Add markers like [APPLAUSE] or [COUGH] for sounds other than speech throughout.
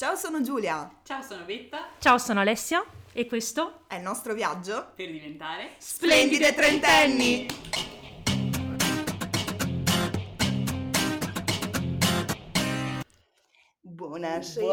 Ciao, sono Giulia. Ciao, sono Betta. Ciao, sono Alessia e questo è il nostro viaggio per diventare splendide trentenni. Buonasera.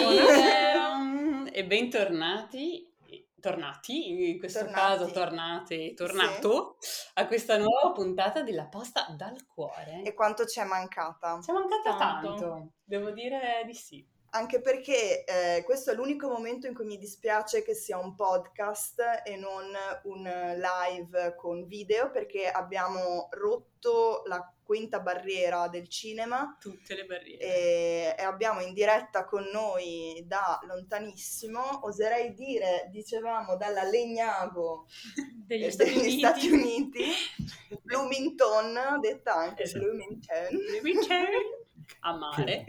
Buonasera. e bentornati tornati, in questo tornati. caso tornate, tornato, sì. a questa nuova puntata della posta dal cuore. E quanto ci è mancata? Ci è mancata tanto, tanto. devo dire di sì anche perché eh, questo è l'unico momento in cui mi dispiace che sia un podcast e non un live con video, perché abbiamo rotto la quinta barriera del cinema. Tutte le barriere. E, e abbiamo in diretta con noi da lontanissimo, oserei dire, dicevamo, dalla Legnago [LAUGHS] degli, Stati, degli Uniti. Stati Uniti, [LAUGHS] Bloomington, detta anche esatto. Bloomington. Bloomington a mare,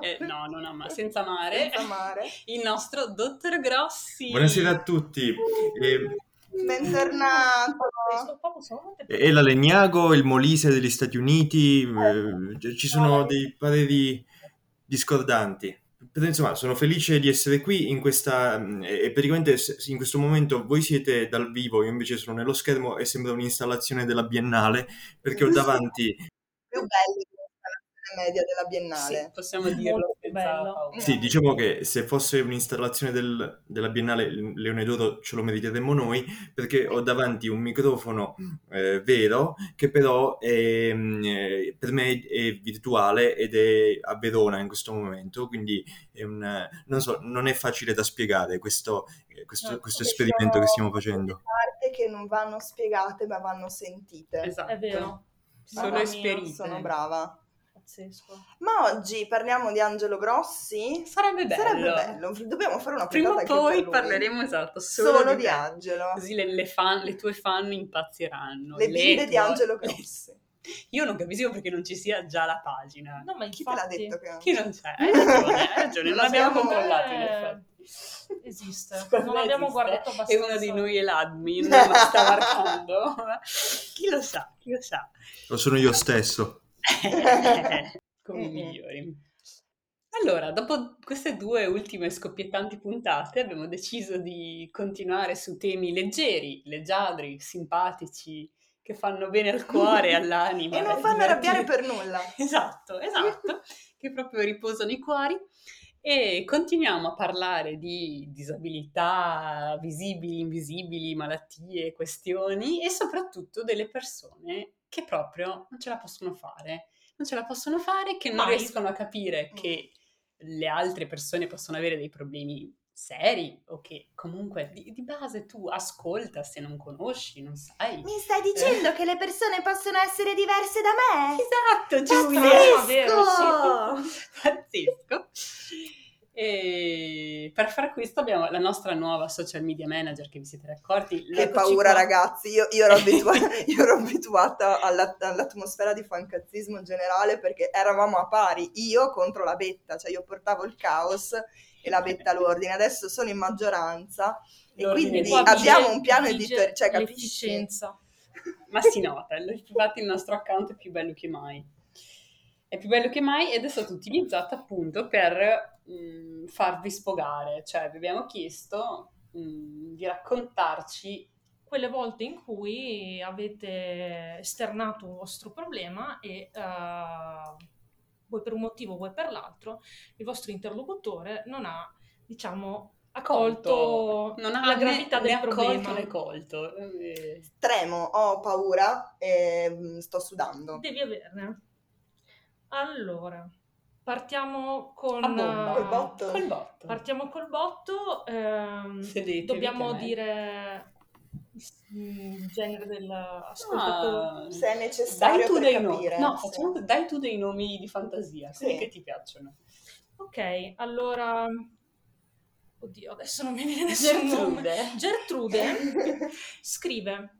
eh, no, non a mare, [LAUGHS] senza mare, senza mare, [LAUGHS] il nostro dottor Grossi. Buonasera a tutti. Eh, Bentornato. È la Legnago, il Molise degli Stati Uniti, eh, ci sono dei pareri discordanti. Però, insomma, sono felice di essere qui in questa e praticamente in questo momento voi siete dal vivo, io invece sono nello schermo e sembra un'installazione della Biennale perché ho [LAUGHS] davanti più belli media della Biennale. Sì, possiamo dirlo. Sì, diciamo che se fosse un'installazione del, della Biennale Leone d'Oro ce lo meriteremmo noi perché ho davanti un microfono eh, vero che però è, mm, eh, per me è virtuale ed è a Verona in questo momento, quindi è un, non, so, non è facile da spiegare questo, eh, questo, no, questo esperimento che stiamo facendo. Parti che non vanno spiegate ma vanno sentite. Esatto. È vero. Sono esperite. Sono brava pazzesco. Ma oggi parliamo di Angelo Grossi? Sarebbe bello. Sarebbe bello. Dobbiamo fare una Prima o poi parleremo esatto solo, solo di, di Angelo. Così le, le, fan, le, tue fan impazziranno. Le bimbe di Angelo Grossi. [LAUGHS] Io non capisco perché non ci sia già la pagina. No, ma Chi te l'ha detto che non Chi non c'è? [LAUGHS] Hai ragione, hai ragione. non l'abbiamo controllato in effetti. Esiste, non abbiamo guardato abbastanza. E uno di noi è l'admin, [LAUGHS] ma sta marcando. chi lo sa, chi lo sa. Lo sono io stesso. [LAUGHS] come i migliori. Allora, dopo queste due ultime scoppiettanti puntate abbiamo deciso di continuare su temi leggeri, leggiadri, simpatici, che fanno bene al cuore e [LAUGHS] all'anima. e non fanno arrabbiare per nulla. [LAUGHS] Esatto, esatto, che proprio riposano i cuori. E continuiamo a parlare di disabilità visibili, invisibili, malattie, questioni e soprattutto delle persone che proprio non ce la possono fare non ce la possono fare, che non Mai. riescono a capire mm. che le altre persone possono avere dei problemi seri o che comunque di, di, base tu ascolta se non conosci, non sai. Mi stai dicendo eh. che le persone possono essere diverse da me? Esatto, Giulia. Pazzesco! Pazzesco. E per fare questo abbiamo la nostra nuova social media manager che vi siete accorti. Che paura qua. ragazzi, io, io, ero [LAUGHS] abituata, io, ero abituata alla, all'atmosfera di fancazzismo generale perché eravamo a pari, io contro la betta, cioè io portavo il caos e la betta l'ordine, adesso sono in maggioranza e l'ordine quindi abbiamo un piano editoriale, cioè capisci? Ma si nota, infatti il nostro account è più bello che mai. È più bello che mai ed è stato utilizzato appunto per mh, mm, farvi sfogare, cioè vi abbiamo chiesto mh, mm, di raccontarci quelle volte in cui avete esternato un vostro problema e uh, vuoi per un motivo, vuoi per l'altro, il vostro interlocutore non ha, diciamo, accolto non ha la gravità né, del né problema. né colto. Tremo, ho paura e mm, sto sudando. Devi averne. Allora, Partiamo con... A col botto. Col botto. Partiamo col botto. Ehm, dobbiamo dire il genere dell'ascoltatore. Ah, se è necessario dai tu dei capire. No, facciamo, dai tu dei nomi di fantasia, quelli che ti piacciono. Ok, allora... Oddio, adesso non mi viene nessun Gertrude. nome. Gertrude [LAUGHS] scrive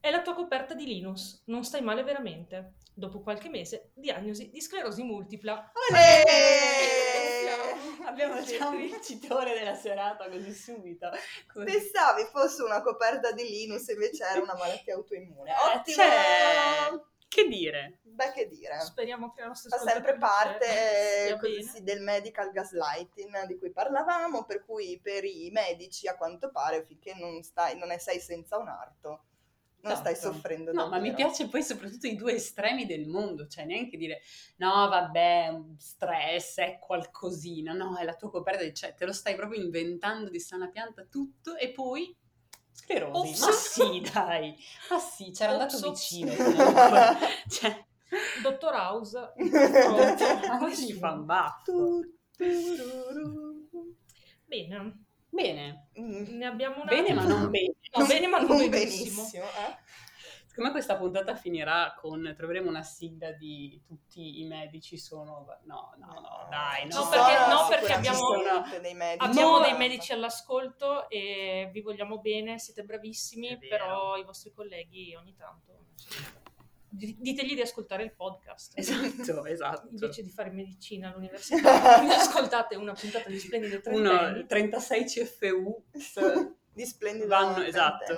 È la tua coperta di Linus, non stai male veramente dopo qualche mese, diagnosi di sclerosi multipla. Olè! Abbiamo già un vincitore della serata così subito. Così. Pensavi fosse una coperta di Linus, invece era una malattia autoimmune. Eh, Ottimo! C'è... che dire? Beh, che dire. Speriamo che la nostra Fa sempre parte [LAUGHS] eh, così, del medical gaslighting di cui parlavamo, per cui per i medici a quanto pare finché non, stai, non sei senza un arto, non stai Esatto. soffrendo No, ma mi davvero. piace poi soprattutto i due estremi del mondo, cioè neanche dire no, vabbè, stress è qualcosina, no, è la tua coperta, cioè te lo stai proprio inventando di sana pianta tutto e poi sclerosi. Ops. Ma sì, dai, ma sì, c'era andato Ops, ops. vicino [LAUGHS] cioè, Dottor House, oggi [LAUGHS] fa un baffo. Bene, Bene, Mm. ne abbiamo una... bene ma non bene. No, bene ma non, Non benissimo. benissimo, eh? Secondo me questa puntata finirà con, troveremo una sigla di tutti i medici sono... No, no, no, dai, No, no. perché- sono no, perché abbiamo- dei medici. Abbiamo No. dei medici all'ascolto e vi vogliamo bene, siete bravissimi, però i vostri colleghi ogni tanto... di- Ditegli di ascoltare il podcast. Esatto, [LAUGHS] esatto. Invece di fare medicina all'università, [LAUGHS] ascoltate una puntata di Splendide Uno, Trentenni. 36 CFU [LAUGHS] Di splendido Vanno, esatto.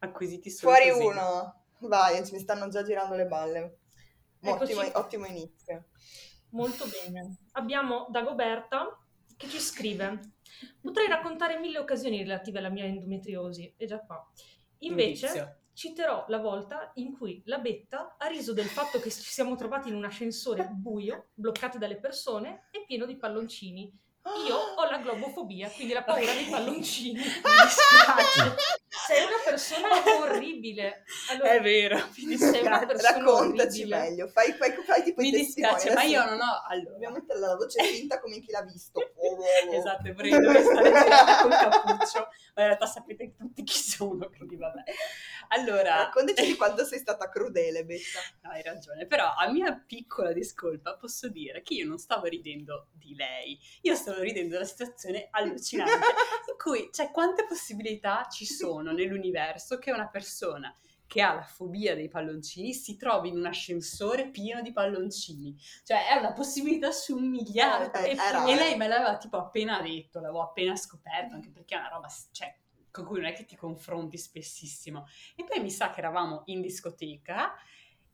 acquisiti solo Fuori così. uno. Vai, mi stanno già girando le balle. Ottimo, ottimo inizio. Molto bene. Abbiamo Dagoberta che ci scrive: Potrei raccontare mille occasioni relative alla mia endometriosi, e già qua. Invece, Indizio. Citerò la volta in cui la Betta ha riso del fatto che ci siamo trovati in un ascensore buio, bloccati dalle persone e pieno di palloncini. Io ho la globofobia, quindi la paura dei palloncini. Mi dispiace. Sei una persona [LAUGHS] orribile. Allora, È vero, mi sei una dispiace. Raccontaci orribile. meglio. Fai, fai, fai tipo Mi dispiace, ma io non ho... Allora, Dobbiamo mettere la voce [LAUGHS] finta come chi l'ha visto. esatto, vorrei stare col cappuccio, ma in realtà sapete tutti chi sono, quindi vabbè. Allora... Raccontaci di [LAUGHS] quanto sei stata crudele, Betta. No, hai ragione, però a mia piccola discolpa posso dire che io non stavo ridendo di lei, io stavo ridendo della situazione allucinante in cui, cioè, quante possibilità ci sono nell'universo che una persona che ha la fobia dei palloncini si trovi in un ascensore pieno di palloncini. Cioè, è una possibilità su un miliardo. Eh, e, raro. e lei me l'aveva tipo appena detto, l'avevo appena scoperto, anche perché è una roba, cioè, con cui non è che ti confronti spessissimo. E poi mi sa che eravamo in discoteca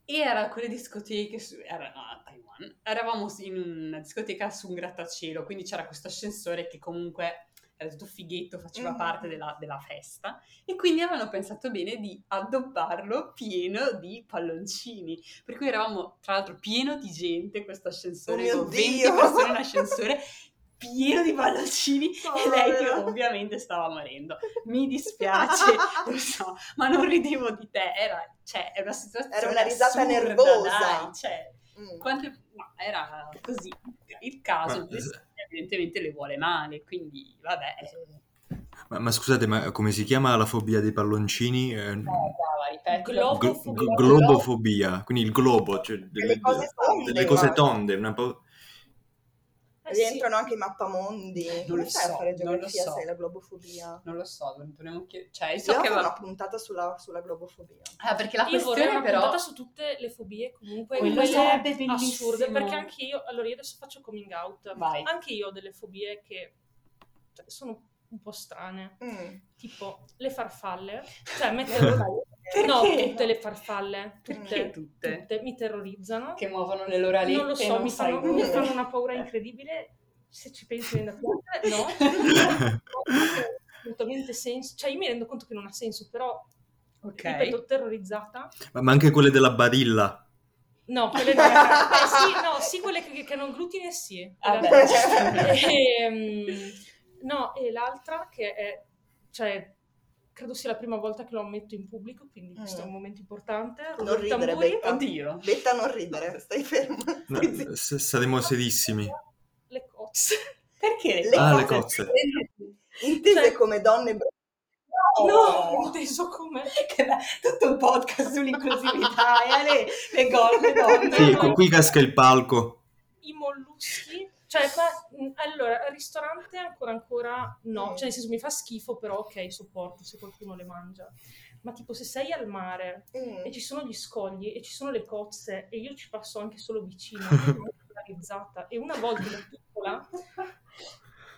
e era quelle discoteche, su, era no, a Taiwan, eravamo in una discoteca su un grattacielo, quindi c'era questo ascensore che comunque era tutto fighetto, faceva Mhm. parte della, della festa e quindi avevano pensato bene di addobbarlo pieno di palloncini, per cui eravamo tra l'altro pieno di gente questo ascensore, Oh mio con 20 Dio! persone in ascensore pieno di palloncini e lei che ovviamente stava morendo. Mi dispiace, [LAUGHS] lo so, ma non ridevo di te, era, cioè, è una situazione Era una risata assurda, nervosa. dai, cioè, Mm. quante, era così. Il caso Ma- evidentemente le vuole male, quindi vabbè. Ma, ma scusate, ma come si chiama la fobia dei palloncini? Eh, Brava, ripeto. Globo- glo- Globofobia. globofobia, quindi il globo, cioè delle, Delle cose tonde, delle cose tonde, una pa- Eh sì. Rientrano anche i mappamondi. Non Come lo fai a so, fare non lo geografia so. se hai la globofobia? Non lo so, dovremmo chiedere. Cioè, so Dobbiamo che fare aveva... una puntata sulla, sulla globofobia. Ah, perché la Io vorrei questione una però... puntata su tutte le fobie comunque Quello sarebbe bellissimo. assurde perché anche io allora io adesso faccio coming out Vai. anche io ho delle fobie che cioè, sono un po' strane Mm. tipo le farfalle cioè [LAUGHS] mettere no Perché? tutte le farfalle tutte, tutte? tutte mi terrorizzano Che muovono le loro alette non lo so non mi fanno, mi fanno una paura incredibile se ci pensi viene da [LAUGHS] piangere no [LAUGHS] assolutamente senso cioè io mi rendo conto che non ha senso però Ok. ripeto terrorizzata ma, ma anche quelle della barilla. No, quelle no. [LAUGHS] Eh, sì, no, sì, quelle che, che hanno glutine sì. Vabbè, Ehm, no, e l'altra che è, cioè, credo sia la prima volta che lo ammetto in pubblico, quindi questo è un Mm. momento importante. Non Rullo di ridere, tamburi, Becca. Oddio. Betta non ridere, stai ferma. No, s- saremo serissimi. Le cozze. Perché? Le Ah, le cozze. cozze. Intese Cioè- come donne bra- No, inteso come... Che be- tutto un podcast sull'inclusività e le, le [LAUGHS] go- le donne. Sì, qui- qui casca il palco. I molluschi... Cioè, qua, mh, allora, al ristorante ancora ancora no, Mm. cioè nel senso mi fa schifo, però ok, sopporto se qualcuno le mangia. Ma tipo se sei al mare Mm. e ci sono gli scogli e ci sono le cozze e io ci passo anche solo vicino. [LAUGHS] E una volta da piccola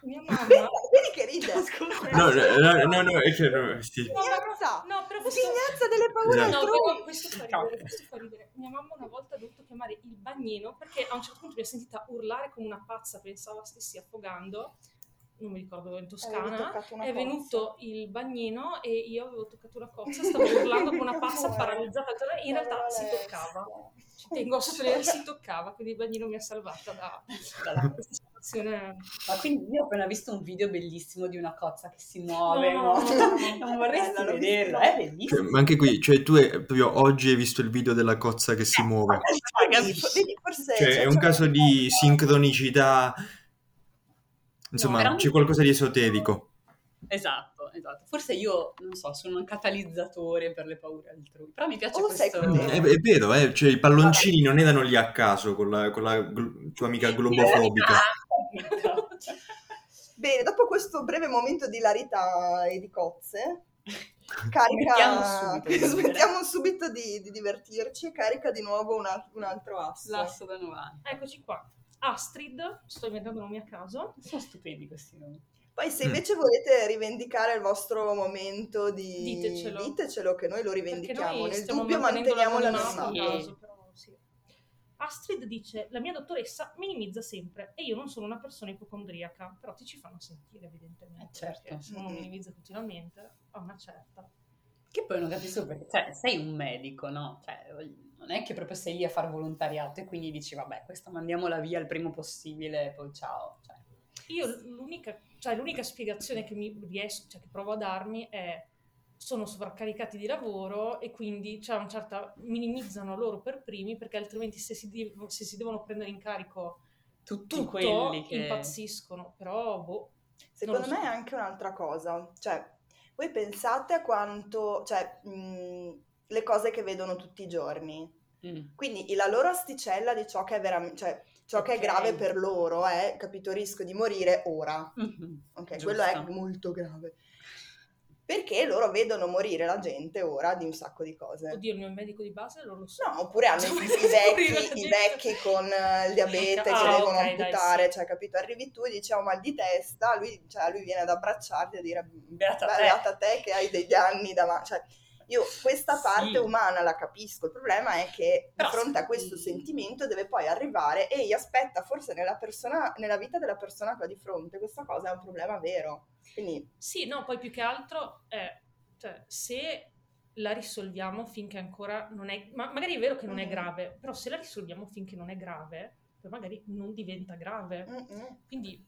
mia mamma... Vedi, vedi che ride. Scusa. No, no, no, no, no, è che no, sì. No, Scherza. no, però Adesso Pignazza delle paure Esatto. No, altrui. però questo fa ridere, questo fa ridere. Mia mamma una volta ha dovuto chiamare il bagnino perché a un certo punto mi ha sentita urlare come una pazza, pensava stessi affogando, non mi ricordo dove, in Toscana. È cozza. venuto il bagnino e io avevo toccato una cozza, stavo urlando come una pazza paralizzata. In realtà si toccava. Ci tengo a sottolineare si toccava, quindi il bagnino mi ha salvata da, situazione. Ma quindi io ho appena visto un video bellissimo di una cozza che si muove, No, no? no, no, no. non vorresti Bella, vederlo, visto. è bellissimo. Cioè, ma anche qui, cioè tu hai- proprio oggi hai visto il video della cozza che si muove. [LAUGHS] Vedi, vedi, forse Cioè, è un caso di sincronicità. Insomma, No, c'è qualcosa di esoterico. Esatto, esatto. Forse io, non so, sono un catalizzatore per le paure altrui, però mi piace Oh, questo... È, è vero, eh? Cioè, i palloncini non erano lì a caso con la, con la gl- tua amica globofobica. [LAUGHS] Bene, dopo questo breve momento di ilarità e di cozze, [LAUGHS] Smettiamo carica... subito di ridere. smettiamo subito di, di divertirci e carica di nuovo un, un altro asso. L'asso da 90. Eccoci qua. Astrid, sto inventando nomi a caso. Sono stupendi questi nomi. Poi se Mm. invece volete rivendicare il vostro momento di... Ditecelo. ditecelo che noi lo rivendichiamo. noi Nel dubbio manteniamo l'anonimato l'anonimato. a Sì. Astrid dice, la mia dottoressa minimizza sempre e io non sono una persona ipocondriaca, però ti ci fanno sentire evidentemente. Eh, certo. se uno Mm. minimizza continuamente, a una certa. Che poi non capisco perché, cioè, sei un medico, no? Cioè, non è che proprio sei lì a fare volontariato e quindi dici, vabbè, questa mandiamola via il primo possibile e poi ciao. Cioè, Io l'unica, cioè, l'unica spiegazione che mi riesco, cioè, che provo a darmi è sono sovraccaricati di lavoro e quindi c'è una certa minimizzano loro per primi perché altrimenti se si, di- se si devono prendere in carico tutti tutto quelli che... impazziscono, però boh. Secondo me so. è anche un'altra cosa, cioè voi pensate a quanto, cioè mh, le cose che vedono tutti i giorni, Mm. quindi la loro asticella di ciò che è veramente, cioè ciò che è grave per loro è, capito, rischio di morire ora, Mhm. ok, Giusto. quello è molto grave, perché loro vedono morire la gente ora di un sacco di cose. Oddio, il mio medico di base non lo so. No, oppure hanno [LAUGHS] i, [LAUGHS] Dove i la vecchi, i vecchi con eh, il diabete Ah, che devono ok, dai, amputare, sì. cioè capito? Arrivi tu e dici ho mal di testa, lui, cioè, lui viene ad abbracciarti e a dire Beata te." beata te che hai degli anni davanti. Cioè, io questa parte Sì. umana la capisco, il problema è che Però di fronte a questo sentimento deve poi arrivare e aspetta, forse nella, persona, nella vita della persona che ho di fronte questa cosa è un problema vero. Quindi Sì, no, poi più che altro è, cioè, se la risolviamo finché ancora non è, ma magari è vero che non è grave, però se la risolviamo finché non è grave, poi magari non diventa grave. mm-mm. Quindi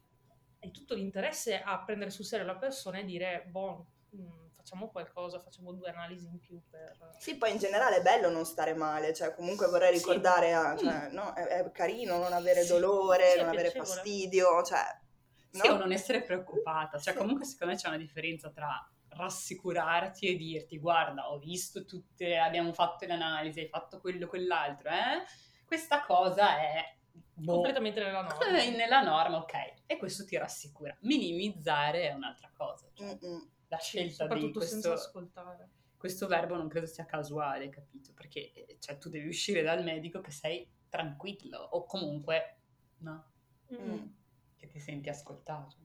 hai tutto l'interesse a prendere sul serio la persona e dire, boh, mm, facciamo qualcosa, facciamo due analisi in più per... Sì, poi in generale è bello non stare male, cioè comunque vorrei Sì. ricordare, a- cioè, no, è, è carino non avere Sì, dolore, sì, non avere piacevole. fastidio, cioè... Sì, no? o non essere preoccupata. Cioè, Sì. comunque secondo me c'è una differenza tra rassicurarti e dirti guarda, ho visto tutte, abbiamo fatto le analisi, hai fatto quello, quell'altro, eh? Questa cosa è... boh, Completamente nella norma. nella norma, ok. E questo ti rassicura. Minimizzare è un'altra cosa. Cioè, Mm-mm. La scelta di questo, ascoltare. questo verbo non credo sia casuale, capito? Perché eh, cioè, tu devi uscire dal medico che sei tranquillo o comunque no, Mm. Mm. che ti senti ascoltato.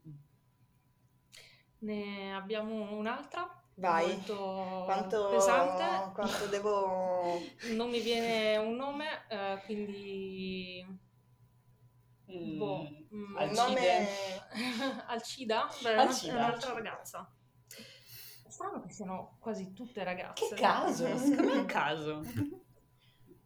Ne abbiamo un'altra? Vai. Molto Quanto, pesante. quanto devo... [LAUGHS] Non mi viene un nome, eh, quindi... Mm, Boh, mm, Alcide. nome... [LAUGHS] Alcida? Beh, Alcida, è un'altra ragazza. Strano che siano quasi tutte ragazze. Che caso, secondo me è un [LAUGHS] caso.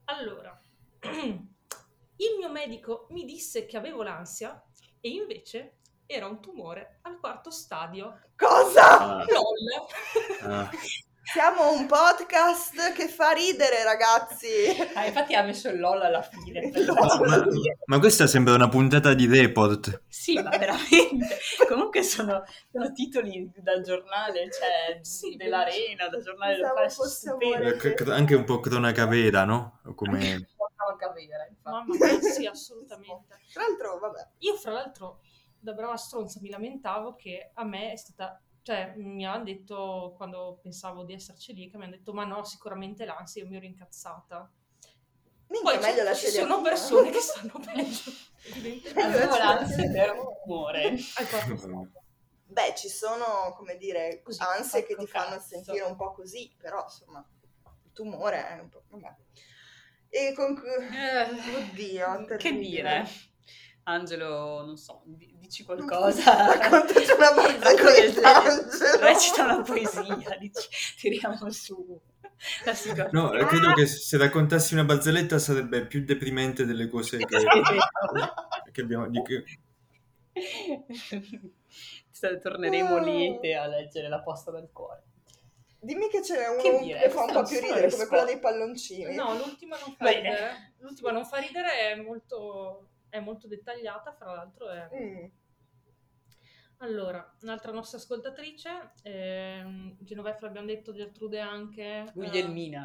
Allora, [CLEARS THROAT] il mio medico mi disse che avevo l'ansia e invece era un tumore al quarto stadio. Cosa? Ah, LOL! ah. [LAUGHS] Siamo un podcast che fa ridere, ragazzi. Ah, infatti ha messo il LOL alla fine. [LAUGHS] Ma, ma questa sembra una puntata di report. Sì, ma veramente. Comunque sono, sono titoli dal giornale, cioè Sì, dell'arena, dal giornale locale. stupendo. Eh, Anche un po' cronaca vera, no? Come... Portava Cavera, infatti. Mamma mia, sì, assolutamente. Tra l'altro, vabbè. Io, fra l'altro, da brava stronza mi lamentavo che a me è stata. Cioè, mi hanno detto quando pensavo di esserci lì, che mi hanno detto: Ma no, sicuramente l'ansia, io mi ero incazzata. Minchia, Poi meglio la ci sono persone che [LAUGHS] stanno peggio. Avevo l'ansia per stadio. Beh, ci sono, come dire, Così, ansie che ti porco fanno cazzo. sentire un po' così, però insomma, il tumore è un po'... Vabbè. E con... Eh, Oddio, Che dire? Angelo, non so, di- dici qualcosa. [LAUGHS] Raccontaci una barzelletta, Angelo. Recita una poesia, dici, tiriamo su la situazione. No, eh, credo che se raccontassi una barzelletta sarebbe più deprimente delle cose che, [LAUGHS] che abbiamo... di che- Sa- Torneremo liete a leggere la posta del cuore. Dimmi che ce n'è Che uno dire, che fa un po' più ridere, come quella dei palloncini. No, l'ultima non fa Bene. ridere. L'ultima non fa ridere, è molto, è molto dettagliata, fra l'altro è... Mm. Allora, un'altra nostra ascoltatrice, ehm, Genoveffa l'abbiamo detto, Gertrude anche...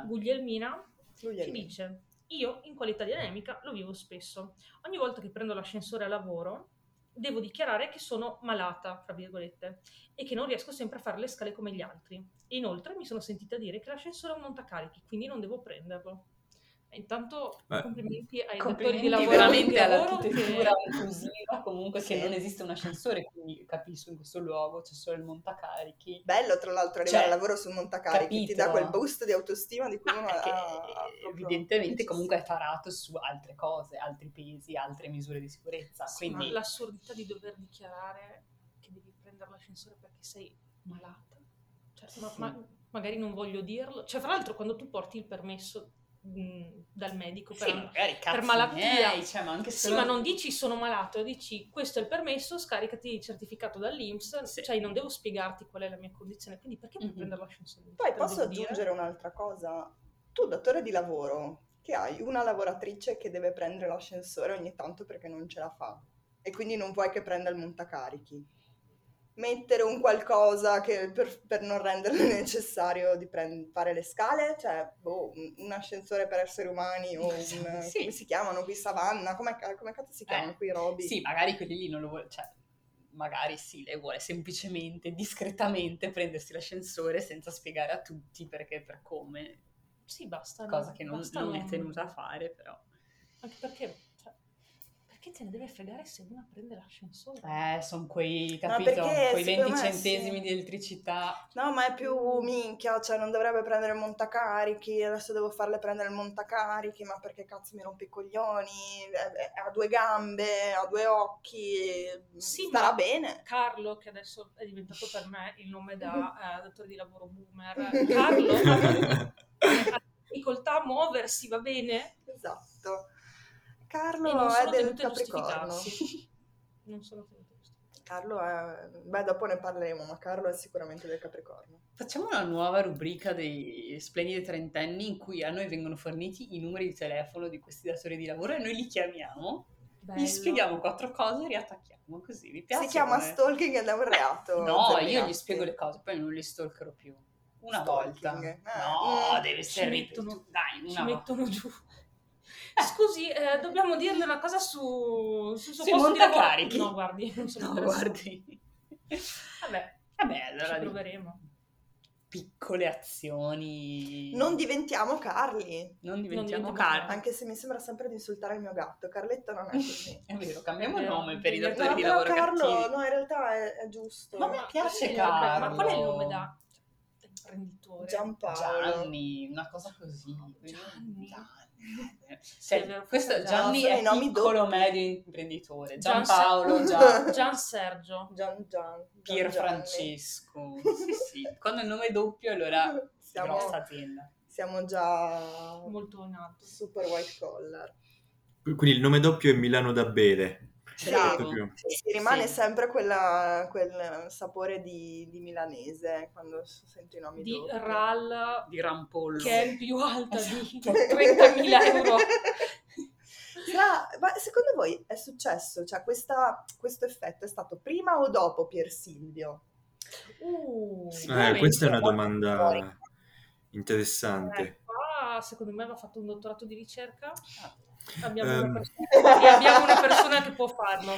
eh, Guglielmina. Guglielmina, lì. dice, io in qualità di anemica lo vivo spesso. Ogni volta che prendo l'ascensore a lavoro devo dichiarare che sono malata, fra virgolette, e che non riesco sempre a fare le scale come gli altri. E inoltre mi sono sentita dire che l'ascensore è un montacarichi, quindi non devo prenderlo. Intanto Beh. complimenti ai Complimenti di lavoro, veramente all'architettura che- inclusiva, comunque Sì. che non esiste un ascensore, quindi capisco in questo luogo c'è solo il montacarichi. Bello, tra l'altro, arrivare Cioè, al lavoro sul montacarichi, ti dà capito? quel boost di autostima di cui uno ha... proprio evidentemente comunque è tarato su altre cose, altri pesi, altre misure di sicurezza. Sì, ma quindi l'assurdità di dover dichiarare che devi prendere l'ascensore perché sei malata. Cioè, Sì, ma- ma magari non voglio dirlo. Cioè, fra l'altro, quando tu porti il permesso mh, dal medico per, sì, magari cazzi malattia. miei, cioè, ma anche Sì, solo- ma non dici sono malato, dici questo è il permesso, scaricati il certificato dall'Inps, Sì. cioè non devo spiegarti qual è la mia condizione, quindi perché Mhm. prendere l'ascensore? Poi posso devo dire? aggiungere un'altra cosa. Tu, datore di lavoro, che hai una lavoratrice che deve prendere l'ascensore ogni tanto perché non ce la fa e quindi non vuoi che prenda il montacarichi. Mettere un qualcosa che per, per non renderle [LAUGHS] necessario di prend- fare le scale, cioè boh, un, ascensore per esseri umani o un, [LAUGHS] Sì. come si chiamano qui, Savanna, come, come cazzo si chiamano Eh, qui Roby? Sì, magari quelli lì non lo vuole, cioè, magari sì, lei vuole semplicemente, discretamente prendersi l'ascensore senza spiegare a tutti perché per come, Sì, basta. no, cosa che non, basta non è tenuta a fare, però. Anche perché, perché te ne deve fregare se una prende l'ascensore? Eh, sono quei, capito, quei 20 secondo me centesimi sì. di elettricità. No, ma è più minchia, cioè non dovrebbe prendere il montacarichi, adesso devo farle prendere il montacarichi, ma perché cazzo mi rompe i coglioni? Eh, eh, Ha due gambe, ha due occhi, Sì, starà bene. Carlo, che adesso è diventato per me il nome da eh, datore di lavoro boomer, Carlo [LAUGHS] ha difficoltà a muoversi, va bene? Esatto. Carlo non è del Capricorno. [LAUGHS] Non sono tenute. Carlo è... Beh, dopo ne parleremo, ma Carlo è sicuramente del Capricorno. Facciamo una nuova rubrica dei splendidi trentenni in cui a noi vengono forniti i numeri di telefono di questi datori di lavoro e noi li chiamiamo, Bello. gli spieghiamo quattro cose e riattacchiamo così. Vi piace? Si chiama come- stalking ed è un reato. No, io gli spiego le cose, poi non li stalkerò più. Una Stalking, volta. eh. No, Mm. deve Ci essere mettono-. Dai, Ci una volta. mettono giù. Scusi, eh, dobbiamo dirle una cosa su, su suo Sui posto di lavoro. montacarichi. No, guardi, non sono No, interessata. guardi. Vabbè, Vabbè, allora ci di- proveremo. piccole azioni. Non diventiamo Carli, Non diventiamo diventiamo cari. anche se mi sembra sempre di insultare il mio gatto. Carletto non è [LAUGHS] così. È vero, cambiamo È vero. nome per i No, datori di però lavoro Carlo, cattivi. no, in realtà è, è giusto. Ma a me piace Carlo. Ma qual è il nome da, imprenditore? Giampaolo. Gianni, una cosa così. Gianni. Cioè, Sì, è vero, questo Gianni sono è nomi piccolo doppi. medio imprenditore. Gian- Giampaolo, Gian, [LAUGHS] [LAUGHS] Gian Sergio. Gian Gian. Pier. Francesco. [LAUGHS] Sì, sì. Quando il nome è doppio allora Siamo, grossa azienda. siamo già Molto in alto. super white collar. Quindi il nome doppio è Milano da bere. Bravo. Proprio. Si rimane Sì. sempre quella- quel sapore di, di milanese quando sento i nomi Di doppi. RAL, Di rampollo. che è più alta di [LAUGHS] Esatto. 30.000 euro. [LAUGHS] Sarà- ma secondo voi è successo? Cioè, questa- questo effetto è stato prima o dopo Pier Silvio? Uh, Eh, questa è una domanda interessante. Eh, qua secondo me va fatto un dottorato di ricerca. Ah. Abbiamo, Ehm. una persona, e abbiamo una persona che può farlo.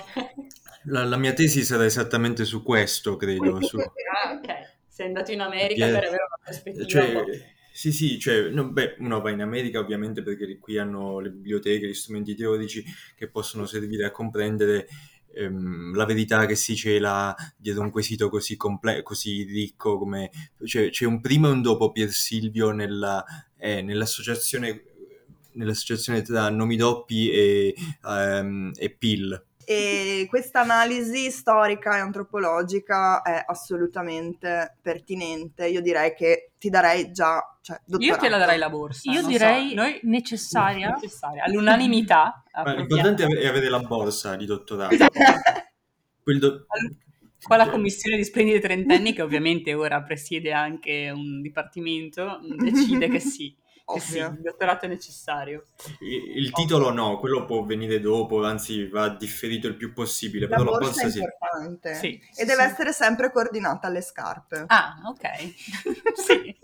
La, la mia tesi sarà esattamente su questo, credo. su- Ah, ok. Sei andato in America Yes. per avere una prospettiva. Cioè, sì, sì, cioè, no, beh, uno va in America ovviamente perché qui hanno le biblioteche, gli strumenti teorici che possono servire a comprendere ehm, la verità che si cela dietro un quesito così, comple- così ricco come... Cioè, c'è un prima e un dopo Pier Silvio nella, eh, nell'associazione, nell'associazione tra nomi doppi e, ehm, e PIL. E questa analisi storica e antropologica è assolutamente pertinente. Io direi che ti darei già. Cioè, Io te la darei la borsa. Io direi so, noi necessaria. [LAUGHS] necessaria, all'unanimità. Ma l'importante è ave- è avere la borsa di dottorato. Esatto. [LAUGHS] Quel do- Qua la commissione di splendidi trentenni, che ovviamente ora presiede anche un dipartimento, decide che sì, che sì, Ovvio. il dottorato è necessario. Il il titolo no, quello può venire dopo, anzi va differito il più possibile, La però la borsa borsa è sì. importante. Sì, e sì, deve sì. essere sempre coordinata alle scarpe. Ah, ok. [LAUGHS] sì.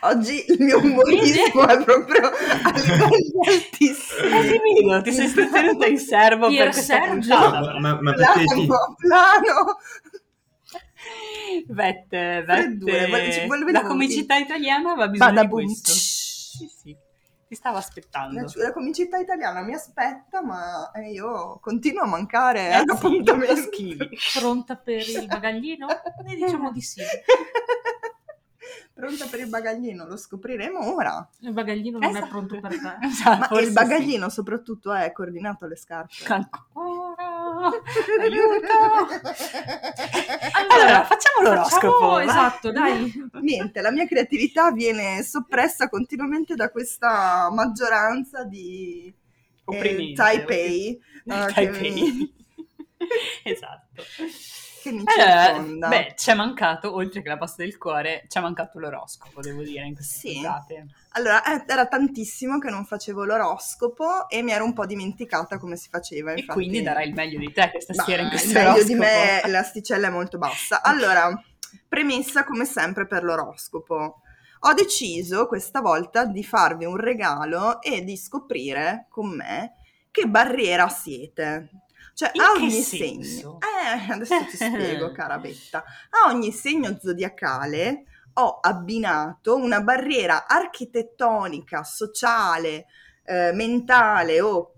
Oggi il mio umorismo è proprio a livelli altissimi. ti vedo, ti sei tenuta in serbo Pier per questa Sergio. puntata. Ma, ma- ma perché ti... Plano, plano. Vette, vette. volevo- La comicità italiana aveva bisogno Bada di questo. Sì, sì. Ti stavo aspettando. La, la comicità italiana mi aspetta, ma eh, io continuo a mancare Eh, ad sì, schivi. Pronta per il [LAUGHS] bagaglino? Noi diciamo di sì. [LAUGHS] Pronta per il bagaglino, lo scopriremo ora. Il bagaglino non è Esatto. pronto per te. [LAUGHS] Esatto, Ma il sì. bagaglino soprattutto è coordinato alle scarpe. Ancora. Aiuto. Allora, facciamo l'oroscopo. Facciamo- esatto, dai. [LAUGHS] Niente, la mia creatività viene soppressa continuamente da questa maggioranza di eh, Taipei, che Taipei. mi- [LAUGHS] [LAUGHS] esatto. Che mi Allora, circonda. beh, ci è mancato, oltre che la pasta del cuore, ci è mancato l'oroscopo, devo dire, in queste Sì. puntate. Allora, eh, era tantissimo che non facevo l'oroscopo e mi ero un po' dimenticata come si faceva. E infatti- quindi darai il meglio di te questa Ma sera in il questo meglio oroscopo. di me, l'asticella è molto bassa. Allora, premessa come sempre per l'oroscopo. Ho deciso questa volta di farvi un regalo e di scoprire con me che barriera siete. Cioè, In a che ogni senso? segno. Eh, adesso ti [LAUGHS] spiego, cara Betta. A ogni segno zodiacale ho abbinato una barriera architettonica, sociale, eh, mentale o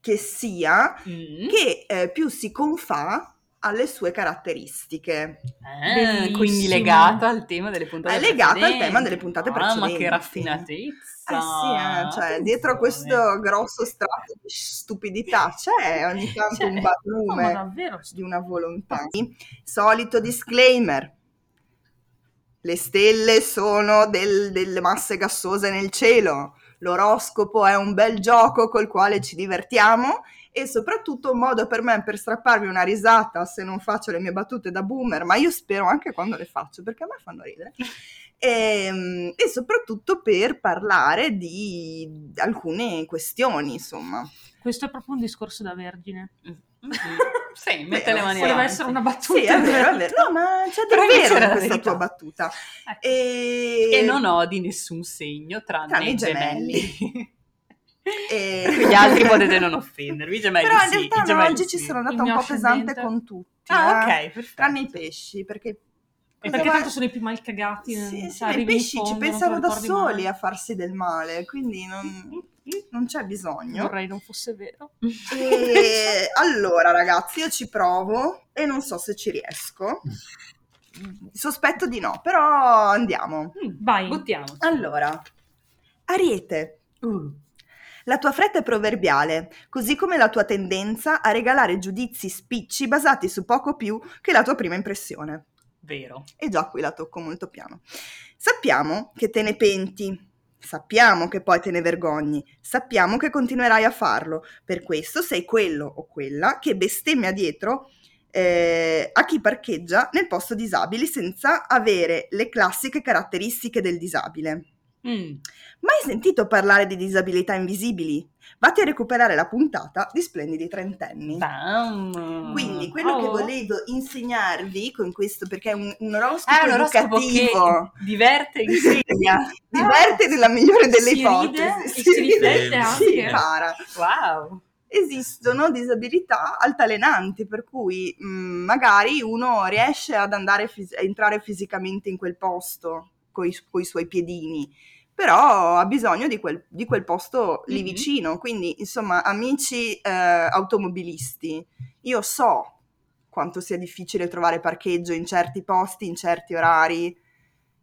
che sia, Mm. che eh, più si confà alle sue caratteristiche. Bellissimo. quindi legata al tema delle puntate È legata al precedenti. tema delle puntate Ah, ma precedenti. che raffinatezza. Eh sì, eh, cioè dietro questo grosso strato di stupidità c'è ogni [LAUGHS] tanto Cioè, un no, barlume davvero. di una volontà. Solito disclaimer. Le stelle sono del- delle masse gassose nel cielo. L'oroscopo è un bel gioco col quale ci divertiamo e soprattutto un modo per me per strapparvi una risata se non faccio le mie battute da boomer, ma io spero anche quando le faccio perché a me fanno ridere. [LAUGHS] E, e soprattutto per parlare di alcune questioni, insomma. Questo è proprio un discorso da vergine. Mhm. Sì, mette le mani avanti. essere una battuta. Sì, è vero, è vero. No, ma c'è del vero in questa tua battuta. Ecco. E, E non odi nessun segno tranne, Tranne i i gemelli. [LAUGHS] e- [LAUGHS] Gli altri potete non offendervi, i gemelli Però in sì. realtà no, oggi ci sì. sono andata un po' pesante con tutti. Ah, eh. ok, perfetto. Tranne i pesci, perché... Perché tanto sono i più mal cagati. Sì, sì, cioè, ma i pesci ci fondo, te pensano da soli mai. a farsi del male, quindi non, non c'è bisogno. Vorrei non fosse vero. E allora, ragazzi, io ci provo e non so se ci riesco. Sospetto di no, però andiamo. Mm, Vai. Buttiamoci. Allora, Ariete, Uh, la tua fretta è proverbiale, così come la tua tendenza a regalare giudizi spicci basati su poco più che la tua prima impressione. vero. E già qui la tocco molto piano. Sappiamo che te ne penti, sappiamo che poi te ne vergogni, sappiamo che continuerai a farlo. Per questo sei quello o quella che bestemmia dietro eh, a chi parcheggia nel posto disabili senza avere le classiche caratteristiche del disabile. Mm. Mai sentito parlare di disabilità invisibili? Vatti a recuperare la puntata di Splendidi Trentenni. Bam. Quindi quello che Oh. volevo insegnarvi con questo, perché è un, un oroscopo un oroscopo educativo, che diverte [LAUGHS] insegna. diverte nella migliore delle Si ipotesi. si riflette anche. si impara. wow. Esistono disabilità altalenanti, per cui mh, magari uno riesce ad andare fis- entrare fisicamente in quel posto coi, coi suoi piedini, però ha bisogno di quel, di quel posto lì Mhm. vicino. Quindi, insomma, amici eh, automobilisti, io so quanto sia difficile trovare parcheggio in certi posti, in certi orari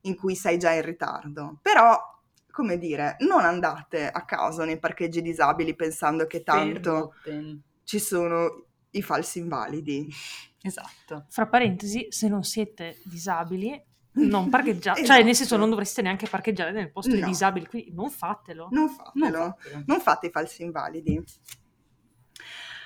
in cui sei già in ritardo. Però, come dire, non andate a caso nei parcheggi disabili pensando che tanto Verboten. ci sono i falsi invalidi. Esatto. Fra parentesi, se non siete disabili, non parcheggiate, cioè Esatto. nel senso non dovreste neanche parcheggiare nel posto dei No. disabili, quindi non fatelo. Non Non fatelo. fatelo. Non fate i falsi invalidi.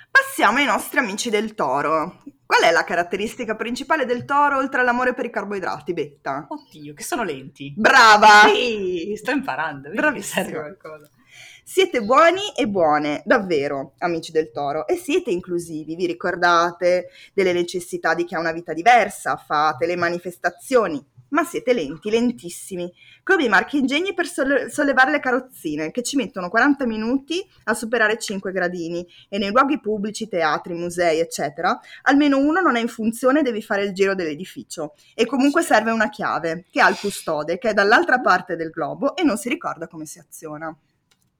Passiamo ai nostri amici del toro. Qual è la caratteristica principale del toro oltre all'amore per i carboidrati, Betta? Oddio, che sono lenti. Brava! Sì, sto imparando. Bravissima. serve qualcosa. Siete buoni e buone, davvero, amici del toro, e siete inclusivi, vi ricordate delle necessità di chi ha una vita diversa, fate le manifestazioni, ma siete lenti, lentissimi, come i marchingegni per solle- sollevare le carrozzine, che ci mettono 40 minuti a superare 5 gradini, e nei luoghi pubblici, teatri, musei, eccetera, almeno uno non è in funzione e devi fare il giro dell'edificio, e comunque serve una chiave, che ha il custode, che è dall'altra parte del globo e non si ricorda come si aziona.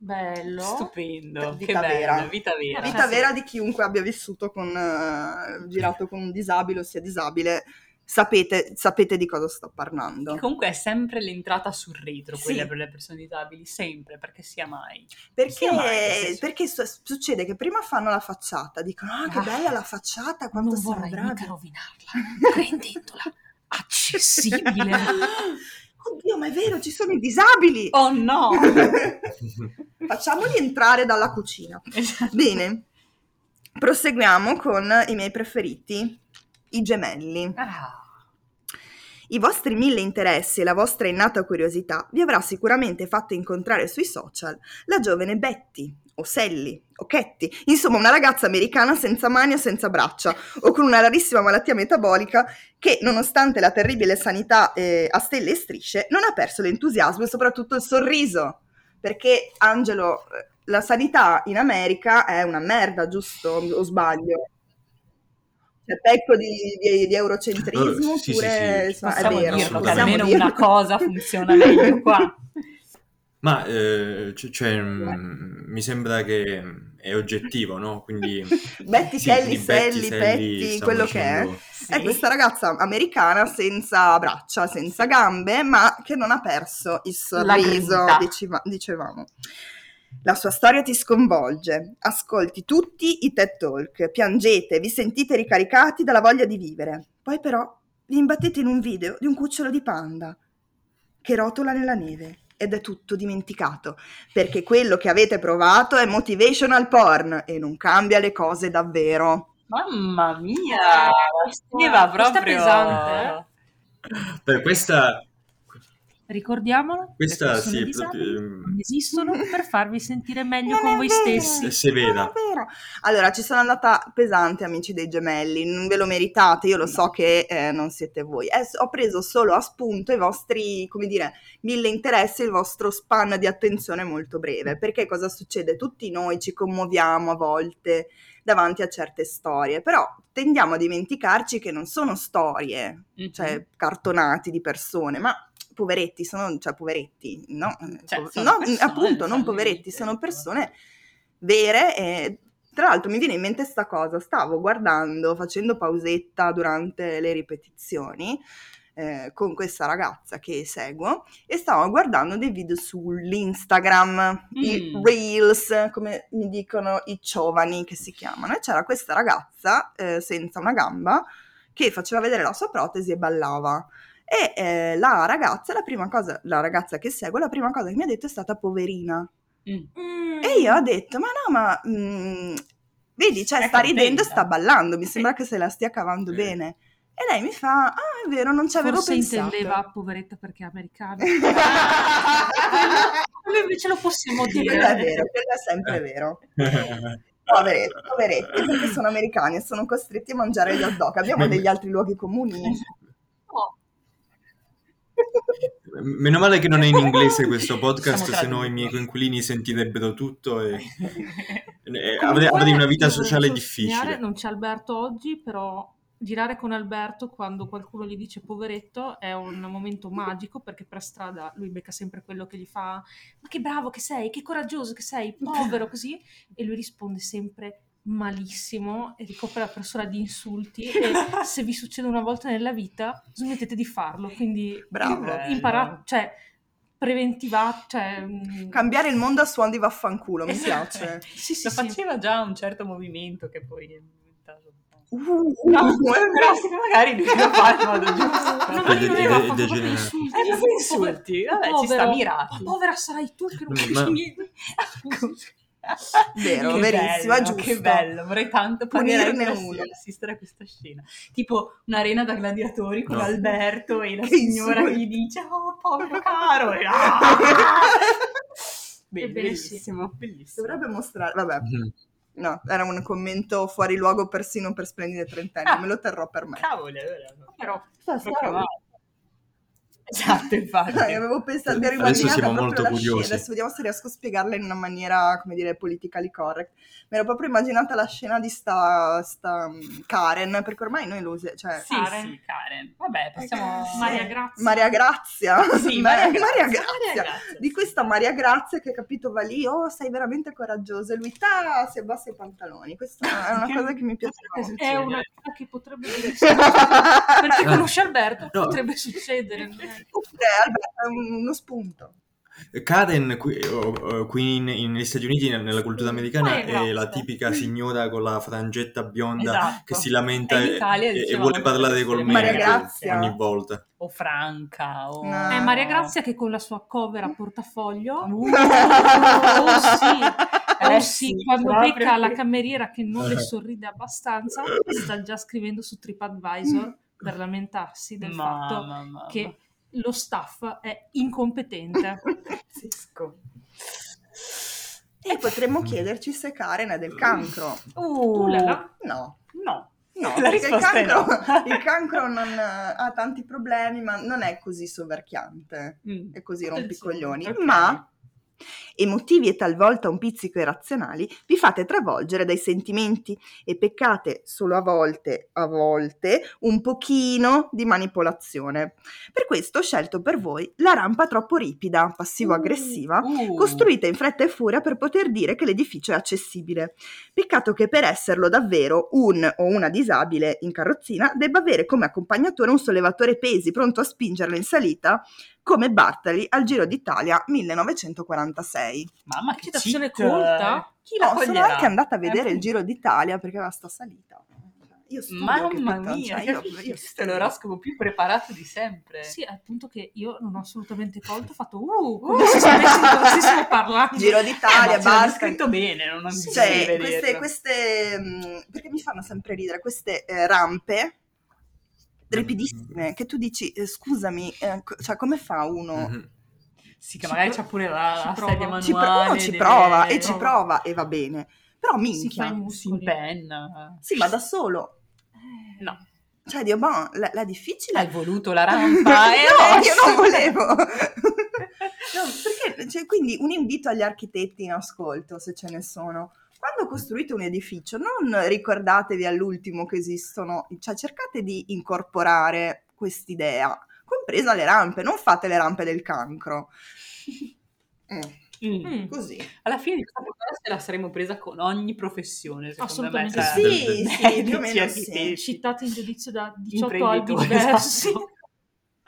Bello. Stupendo. Vita che bello, vera. vita vera. Vita vera di chiunque abbia vissuto con, eh, girato con un disabile o sia disabile, sapete, sapete di cosa sto parlando. Che Comunque è sempre l'entrata sul retro, Sì. quella per le persone disabili, sempre, perché sia mai. Perché, sia mai, perché su- succede che prima fanno la facciata, dicono ah che Ah, bella la facciata, quanto non vorrei bravi. mica rovinarla, rendendola accessibile. [LAUGHS] Oddio, ma è vero, ci sono i disabili! Oh no! [LAUGHS] Facciamoli entrare dalla cucina. Esatto. Bene, proseguiamo con i miei preferiti, i gemelli. Ah, I vostri mille interessi e la vostra innata curiosità vi avrà sicuramente fatto incontrare sui social la giovane Betty, o Sally, o Ketty, insomma una ragazza americana senza mani o senza braccia, o con una rarissima malattia metabolica che, nonostante la terribile sanità eh, a stelle e strisce, non ha perso l'entusiasmo e soprattutto il sorriso. Perché, Angelo, eh, la sanità in America è una merda, giusto? O sbaglio? C'è pecco di, di- di eurocentrismo Oh, sì, sì, oppure sì. insomma, possiamo è vero, dirlo, almeno dirlo. una cosa funziona meglio qua. [LAUGHS] Ma eh, c- cioè, mm, mi sembra che è oggettivo, no? Quindi Betty, sì, Kelly, Petty, stavo quello che è. dicendo- Sì. È questa ragazza americana senza braccia, senza gambe, ma che non ha perso il sorriso, diceva- dicevamo. La sua storia ti sconvolge. Ascolti tutti i TED Talk, piangete, vi sentite ricaricati dalla voglia di vivere. Poi però vi imbattete in un video di un cucciolo di panda che rotola nella neve ed è tutto dimenticato, perché quello che avete provato è motivational porn e non cambia le cose davvero. Mamma mia! Questa- Scriva questa è proprio... pesante, Per questa, Ricordiamolo, questa sì, proprio, non esistono [LAUGHS] per farvi sentire meglio Non con è voi vero. stessi. Non è vero. Allora, ci sono andata pesante, amici dei gemelli, non ve lo meritate, io lo so che eh, non siete voi. Eh, ho preso solo a spunto i vostri, come dire, mille interessi, il vostro span di attenzione molto breve, perché cosa succede? Tutti noi ci commuoviamo a volte davanti a certe storie, però tendiamo a dimenticarci che non sono storie, Mhm. cioè cartonati di persone, ma poveretti, sono, cioè poveretti, no? Cioè, Po- no, persone, appunto, non poveretti, vite, sono persone vere e tra l'altro mi viene in mente sta cosa, stavo guardando, facendo pausetta durante le ripetizioni eh, con questa ragazza che seguo e stavo guardando dei video sull'Instagram, i Mm. Reels, come mi dicono i giovani che si chiamano, e c'era questa ragazza eh, senza una gamba che faceva vedere la sua protesi e ballava. E eh, la ragazza, la prima cosa, la ragazza che seguo, la prima cosa che mi ha detto è stata poverina. Mm. E io ho detto, ma no, ma mm, vedi, cioè È sta ridendo e sta ballando, mi sembra che se la stia cavando Sì. bene. E lei mi fa, ah, è vero, non ci avevo Forse pensato. intendeva poveretta perché è americana. [LAUGHS] Quello invece lo possiamo quello è dire. vero, quello è sempre vero. [LAUGHS] Poveretti, poveretti, perché sono americani e sono costretti a mangiare gli hot dog. Abbiamo degli altri luoghi comuni. [LAUGHS] Oh, Meno male che non è in [LAUGHS] inglese questo podcast, se no i miei coinquilini sentirebbero tutto e, [LAUGHS] e comunque, avrei, avrei una vita io sociale difficile. Non c'è Alberto oggi, però girare con Alberto quando qualcuno gli dice poveretto è un momento magico perché per strada lui becca sempre quello che gli fa ma che bravo che sei, che coraggioso che sei, povero [LAUGHS] così e lui risponde sempre malissimo e ricopre la persona di insulti e [LAUGHS] se vi succede una volta nella vita smettete di farlo quindi Bravo. imparate cioè preventiva cioè mm, Cambiare il mondo a suon di vaffanculo, mi piace. sì sì Lo sì faceva già un certo movimento che poi è diventato un po'... Uh, No, uh, però se magari lui lo fa in modo giusto. No, ma lui aveva fatto proprio insulti. Eh, insulti. Vabbè, ci sta. Ma povera sarai tu che non capisci niente. [LAUGHS] [LAUGHS] Vero, Che verissimo, bello, giusto. Che bello, vorrei tanto Punirne uno. assistere a questa scena. Tipo un'arena da gladiatori con No. Alberto e la Che signora che insulti. gli dice "Oh, povero caro". E, ah! Beh, bellissimo, bellissimo. Dovrebbe mostrare, vabbè, Mhm. no, era un commento fuori luogo persino per splendide trentenni, me lo terrò per me. Cavoli, allora. Però Proprio male. Esatto, infatti. Dai, avevo pensato di Adesso siamo molto curiosi. scena, adesso vediamo se riesco a spiegarla in una maniera, come dire, politically correct. Mi ero proprio immaginata la scena di sta, sta mm, Karen, perché ormai noi lo usiamo, cioè Sì, Karen. sì, Karen. Vabbè, possiamo... Maria Grazia. Maria Grazia, Sì, [LAUGHS] Ma- Maria Maria Grazia. Grazia. Maria Grazia. di questa Maria Grazia che capito va lì, oh sei veramente coraggiosa, e lui ta, si abbassa i pantaloni, questa è una Che- cosa che mi piace molto. È una cosa che potrebbe [LAUGHS] perché conosce Alberto, No. potrebbe succedere. Oppure, Alberto, è un- uno spunto. Karen qui, qui in- negli Stati Uniti, nel- nella cultura americana, Ma è la tipica signora con la frangetta bionda Esatto. che si lamenta E in e, Italia e- vuole parlare col Maria medico Grazia. ogni volta. O Franca, o... No. È Maria Grazia che con la sua cover a portafoglio Uh, [LAUGHS] Oh sì, oh Eh sì, sì, quando becca la cameriera che non le sorride abbastanza, sta già scrivendo su TripAdvisor per lamentarsi del fatto Mamma, mamma. che lo staff è incompetente. [LAUGHS] Pazzesco. E potremmo chiederci se Karen è del cancro. Uh. No, No. no, La perché il è no. cancro, [LAUGHS] il cancro non, eh, ha tanti problemi, ma non è così soverchiante Mm. e così rompicoglioni. ok. Ma emotivi e talvolta un pizzico irrazionali, vi fate travolgere dai sentimenti e peccate solo a volte, a volte, un pochino di manipolazione. Per questo ho scelto per voi la rampa troppo ripida, passivo-aggressiva, Uh. costruita in fretta e furia per poter dire che l'edificio è accessibile. Peccato che per esserlo davvero un o una disabile in carrozzina debba avere come accompagnatore un sollevatore pesi pronto a spingerlo in salita come Bartali al Giro d'Italia 1946. Mamma che Citazione cheat. colta. Chi la No, sono coglierà? anche andata a vedere Eh, il Giro d'Italia perché aveva sta salita. Io studio, Mamma mia, Cioè, io, [LAUGHS] io questo è l'oroscopo più preparato di sempre. Sì, appunto che io non ho assolutamente colto, ho fatto uh, come sapessi di cosa stessimo parlando. Giro Eh, d'Italia, l'ha Bartali. scritto bene, non ho Cioè, queste, queste mh, perché mi fanno sempre ridere queste eh, rampe ripidissime che tu dici eh, scusami eh, co- cioè come fa uno. Sì, che Ci magari pro- c'ha pure la, ci la prova. sedia manuale. ci, pro- uno ci deve- prova e ci prova. e va bene però Si fa i minchia Si muscoli. impenna. sì ma da solo No, cioè Dio boh, la, la difficile hai voluto la rampa [LAUGHS] e no adesso- io non volevo [LAUGHS] no, perché cioè, quindi un invito agli architetti in ascolto se ce ne sono quando costruite un edificio non ricordatevi all'ultimo che esistono cioè cercate di incorporare quest'idea compresa le rampe non fate le rampe del cancro [LAUGHS] Mm, Mm. Mm. così Alla fine di questa puntata se la saremmo presa con ogni professione, secondo Assolutamente me. sì. sì più o meno sì Citati in giudizio da 18 albi imprenditori, diversi.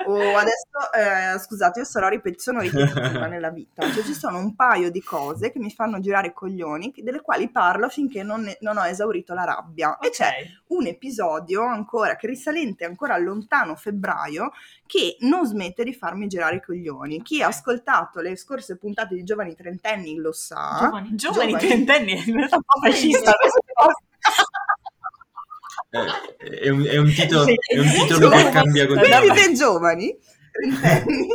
Oh, adesso, eh, scusate, io sarò ripet- sono ripetitiva [LAUGHS] nella vita. Cioè, ci sono un paio di cose che mi fanno girare i coglioni, che- delle quali parlo finché non, ne- non ho esaurito la rabbia. E Ok. c'è un episodio ancora, che risalente ancora al lontano febbraio, che non smette di farmi girare i coglioni. Chi ha ascoltato le scorse puntate di Giovani Trentenni lo sa. Giovani. Giovani Giovani. trentenni è diventato [LAUGHS] un po' fascista. Eh, è, un, è un titolo, Sì, è un titolo che cambia Quindi continuamente. dei giovani trentenni.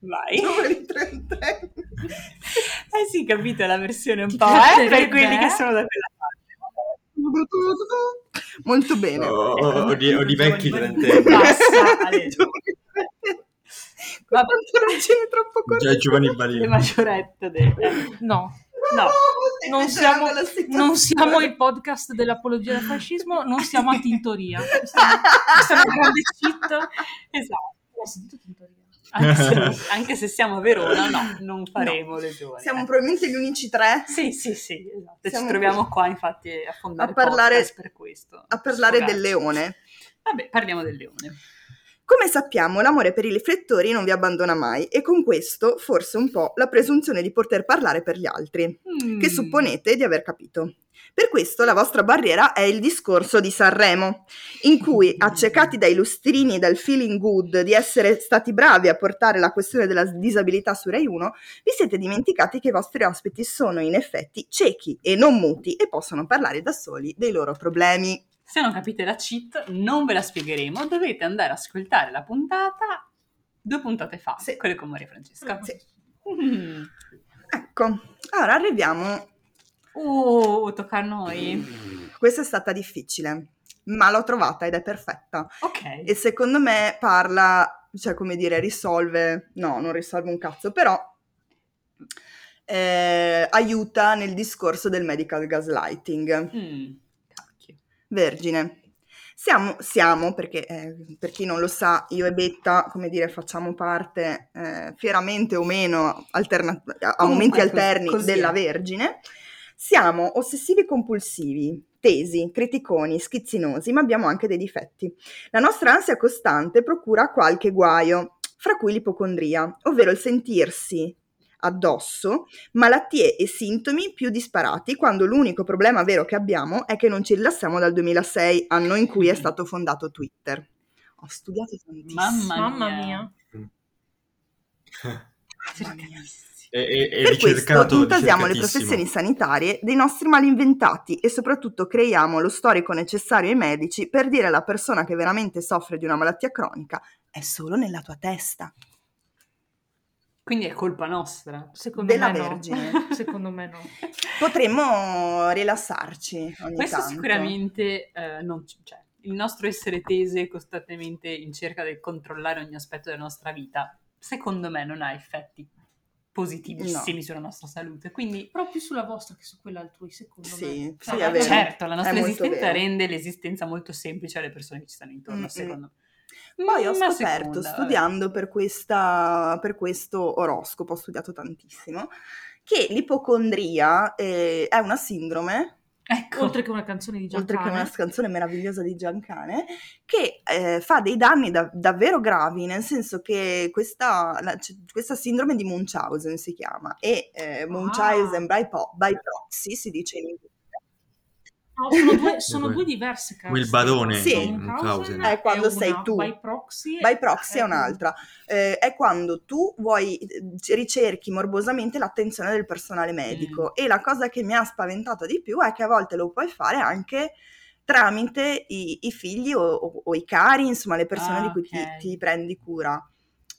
Vai. giovani trentenni. Eh sì, capito, è la versione un po' eh, per quelli che sono da quella parte. [LAUGHS] Molto bene. O, Ecco, o- o di, o di vecchi trentenni. Basta, Ale. Ma pantaloncini troppo corti. Già Giovanni Le Balini. maggiorette del... No, No. Non siamo, non siamo il podcast dell'apologia del fascismo, non siamo a Tintoria. [LAUGHS] È una grande cheat. Esatto. Ho sentito Tintoria. Anche se, anche se siamo a Verona, no, non faremo le zone. Siamo Eh. probabilmente gli unici tre Sì, sì, sì, esatto. Siamo Ci troviamo qua infatti a fondare a parlare- per questo. a parlare del leone. Vabbè, parliamo del leone. Come sappiamo, l'amore per i riflettori non vi abbandona mai e con questo forse un po' la presunzione di poter parlare per gli altri, che Mm. supponete di aver capito. Per questo la vostra barriera è il discorso di Sanremo, in cui, accecati dai lustrini e dal feeling good di essere stati bravi a portare la questione della disabilità su Rai 1, vi siete dimenticati che i vostri ospiti sono in effetti ciechi e non muti e possono parlare da soli dei loro problemi. Se non capite la cheat, non ve la spiegheremo, dovete andare a ascoltare la puntata due puntate fa, Sì. quelle con Maria Francesca. Sì. Mm. Ecco, ora arriviamo Uh, tocca a noi. Questa è stata difficile, ma l'ho trovata ed è perfetta. Ok. E secondo me parla, cioè come dire, risolve, no, non risolve un cazzo, però eh, aiuta nel discorso del medical gaslighting. Mm. Vergine. Siamo, siamo perché eh, per chi non lo sa, io e Betta, come dire, facciamo parte eh, fieramente o meno alterna- a momenti alterni così della. Vergine. Siamo ossessivi compulsivi, tesi, criticoni, schizzinosi, ma abbiamo anche dei difetti. La nostra ansia costante procura qualche guaio, fra cui l'ipocondria, ovvero il sentirsi addosso malattie e sintomi più disparati quando l'unico problema vero che abbiamo è che non ci rilassiamo dal 2006, anno in cui è stato fondato Twitter. Ho studiato tantissimo. Mamma, Mamma mia. Cercatissimo. È, è, è Per questo intasiamo le professioni sanitarie dei nostri mali inventati e soprattutto creiamo lo storico necessario ai medici per dire alla persona che veramente soffre di una malattia cronica è solo nella tua testa. Quindi è colpa nostra. Secondo Della me no. Vergine. [LAUGHS] Secondo me no. Potremmo rilassarci ogni Questo tanto. sicuramente eh, non c- cioè, il nostro essere tese costantemente in cerca del controllare ogni aspetto della nostra vita, secondo me non ha effetti positivissimi sulla nostra salute. Quindi più sulla vostra che su quella altrui, secondo Sì, me. sì, Cioè, è vero. certo, la nostra esistenza rende l'esistenza molto semplice alle persone che ci stanno intorno, Mm-mm. secondo me. Poi ho scoperto, seconda, vabbè. studiando per, questa, per questo oroscopo, ho studiato tantissimo, che l'ipocondria eh, è una sindrome, Ecco, Oltre che una canzone di oltre che Giancane. una canzone meravigliosa di Giancane, che eh, fa dei danni da- davvero gravi, nel senso che questa, la- c- questa sindrome di Munchausen si chiama, e eh, Munchausen by, po- by proxy si dice in inglese. No, sono due, sono due diverse cause. quel barone Sì. Munchausen. È quando una sei tu. By proxy, By proxy è è un'altra, Eh, è quando tu vuoi eh, ricerchi morbosamente l'attenzione del personale medico e la cosa che mi ha spaventato di più è che a volte lo puoi fare anche tramite i, i figli o, o- o i cari, insomma le persone Ah, di cui ti, ok. ti prendi cura.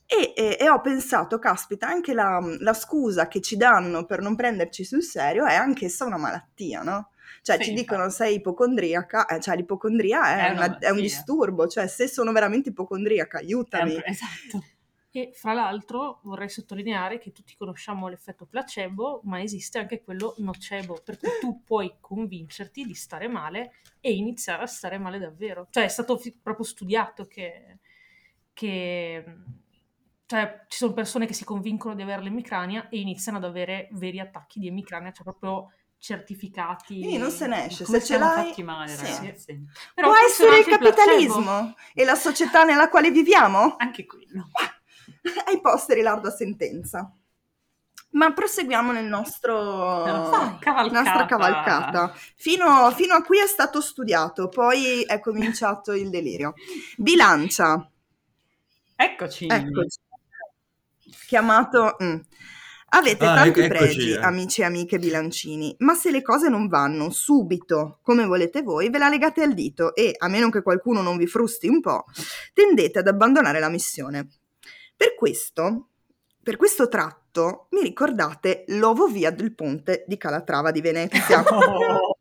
E, e- e ho pensato, caspita, anche la, la scusa che ci danno per non prenderci sul serio è anchessa una malattia, no? Cioè Sì, ci infatti. dicono sei ipocondriaca, eh, cioè l'ipocondria è, È una è un disturbo, cioè se sono veramente ipocondriaca, aiutami. pro- esatto. E fra l'altro vorrei sottolineare che tutti conosciamo l'effetto placebo, ma esiste anche quello nocebo, per cui tu [LAUGHS] puoi convincerti di stare male e iniziare a stare male davvero. Cioè è stato fi- proprio studiato che, che cioè, ci sono persone che si convincono di avere l'emicrania e iniziano ad avere veri attacchi di emicrania, cioè proprio certificati. Quindi non se ne esce, se ce l'hai... fatti male, sì. ragazzi. Però Può essere il capitalismo e la società nella quale viviamo? Anche quello. [LAUGHS] Ai posteri l'arda sentenza. Ma proseguiamo nel nostro... Vai, cavalcata. nostra cavalcata. Fino, fino a qui è stato studiato, poi è cominciato il delirio. Bilancia, Eccoci. eccoci. Chiamato... mm. Avete Ah, tanti ec- eccoci, pregi, eh. amici e amiche bilancini, ma se le cose non vanno subito come volete voi, ve la legate al dito e, a meno che qualcuno non vi frusti un po', tendete ad abbandonare la missione. Per questo, per questo tratto, mi ricordate l'ovo via del ponte di Calatrava di Venezia. Oh. [LAUGHS] [LAUGHS]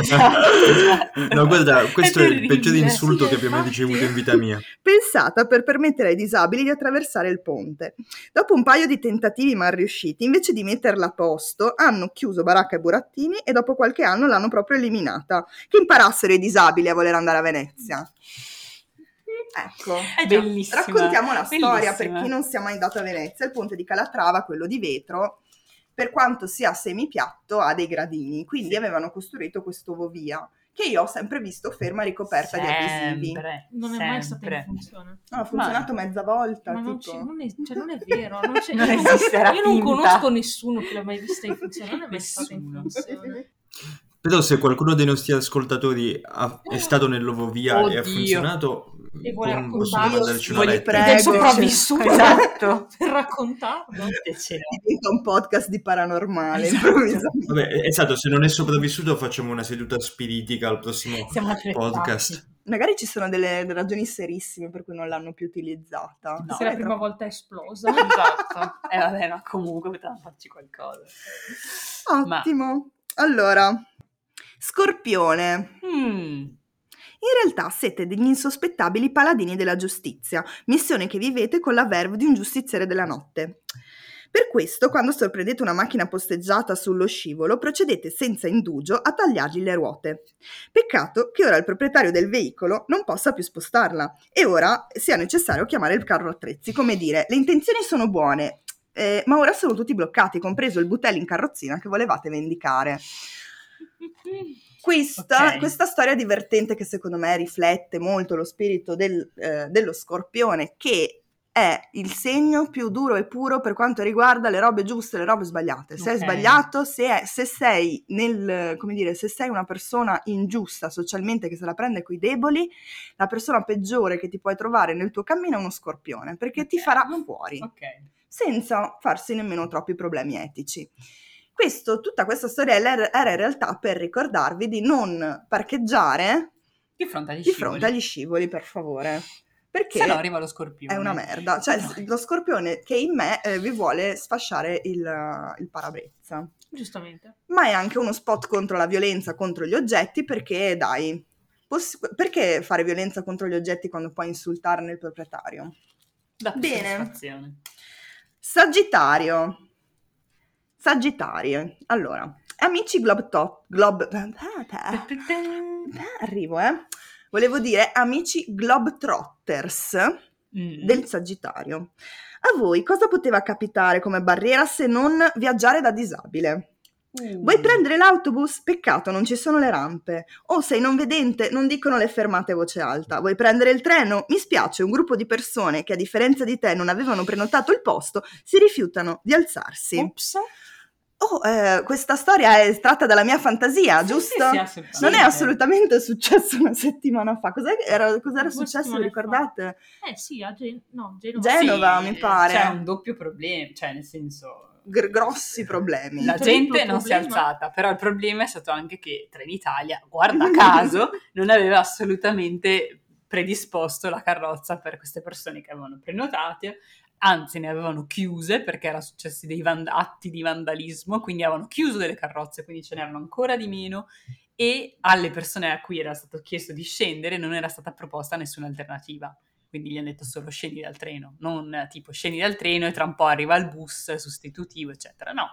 Esatto. no, guarda, questo è, il peggiore insulto sì, che abbia mai ricevuto in vita mia. pensata per permettere ai disabili di attraversare il ponte. Dopo un paio di tentativi mal riusciti, invece di metterla a posto, hanno chiuso baracca e burattini e dopo qualche anno l'hanno proprio eliminata. Che imparassero i disabili a voler andare a Venezia. Ecco. Eh già, Bellissima. Raccontiamo la storia per bellissima. chi non sia mai andato a Venezia. Il ponte di Calatrava, quello di vetro, per quanto sia semipiatto, ha dei gradini. Quindi Sì. avevano costruito questo via che io ho sempre visto ferma ricoperta di adesivi. Sempre, non è mai stata in sempre. funzione. No, ha funzionato mezza volta. Ma non, non è, cioè, non è vero. Non, c'è- [LAUGHS] Non io esiste, era io non conosco nessuno che l'ha mai vista in funzione. Non è mai stata in Nessuno. funzione. Però se qualcuno dei nostri ascoltatori ha- è stato nell'Ovovia e ha Oddio. funzionato, E vuole una Voi prego. Sopravvissuto. Esatto. [LAUGHS] Per raccontarlo. Diventa un podcast di paranormale Esatto. Vabbè, esatto, se non è sopravvissuto facciamo una seduta spiritica al prossimo podcast. Magari ci sono delle ragioni serissime per cui non l'hanno più utilizzata. No. Se la prima volta è esplosa. Esatto. [LAUGHS] E vabbè, ma comunque potevamo farci qualcosa. Ottimo. Allora, Scorpione. Mm. In realtà siete degli insospettabili paladini della giustizia, missione che vivete con la verve di un giustiziere della notte. Per questo, quando sorprendete una macchina posteggiata sullo scivolo, procedete senza indugio a tagliargli le ruote. Peccato che ora il proprietario del veicolo non possa più spostarla e ora sia necessario chiamare il carro attrezzi, come dire, le intenzioni sono buone, eh, ma ora sono tutti bloccati, compreso il butello in carrozzina che volevate vendicare. [LAUGHS] Questa, Ok. questa storia divertente che secondo me riflette molto lo spirito del, eh, dello scorpione, che è il segno più duro e puro per quanto riguarda le robe giuste e le robe sbagliate. Se Ok. è sbagliato, se, è- se sei nel, come dire, se sei una persona ingiusta socialmente che se la prende coi deboli, la persona peggiore che ti puoi trovare nel tuo cammino è uno scorpione, perché ti Ok. farà fuori Ok. senza farsi nemmeno troppi problemi etici. Questo, tutta questa storiella era in realtà per ricordarvi di non parcheggiare Di fronte agli di scivoli. fronte agli scivoli, per favore. Perché Se no arriva lo scorpione. è una merda. Cioè, No. lo scorpione che in me eh, vi vuole sfasciare il, il parabrezza. Giustamente. Ma è anche uno spot contro la violenza contro gli oggetti, perché dai, poss- perché fare violenza contro gli oggetti quando puoi insultarne il proprietario? Da Bene. Sagittario. Sagittario. Allora, amici. Glob... Ah, [LAUGHS] Arrivo, eh. Volevo dire amici globetrotters Mm. del Sagittario. A voi cosa poteva capitare come barriera se non viaggiare da disabile? Uh. Vuoi prendere l'autobus? Peccato, non ci sono le rampe. O sei non vedente? Non dicono le fermate a voce alta. Vuoi prendere il treno? Mi spiace, un gruppo di persone che a differenza di te non avevano prenotato il posto si rifiutano di alzarsi. Ops. Oh, eh, questa storia è tratta dalla mia fantasia, Sì, giusto? sì, sì, non è assolutamente successo una settimana fa. Cos'è era, cos'era successo? Ricordate? Eh sì, a Gen- no, Genova. Genova, mi pare. C'è un doppio problema, cioè nel senso... Gr- grossi problemi. La gente non si è problema. alzata, però il problema è stato anche che Trenitalia, guarda caso, [LAUGHS] non aveva assolutamente predisposto la carrozza per queste persone che avevano prenotate, anzi ne avevano chiuse perché erano successi dei van- atti di vandalismo, quindi avevano chiuso delle carrozze, quindi ce n'erano ancora di meno e alle persone a cui era stato chiesto di scendere non era stata proposta nessuna alternativa. Quindi gli hanno detto solo scendi dal treno, non tipo scendi dal treno e tra un po' arriva il bus sostitutivo, eccetera. No,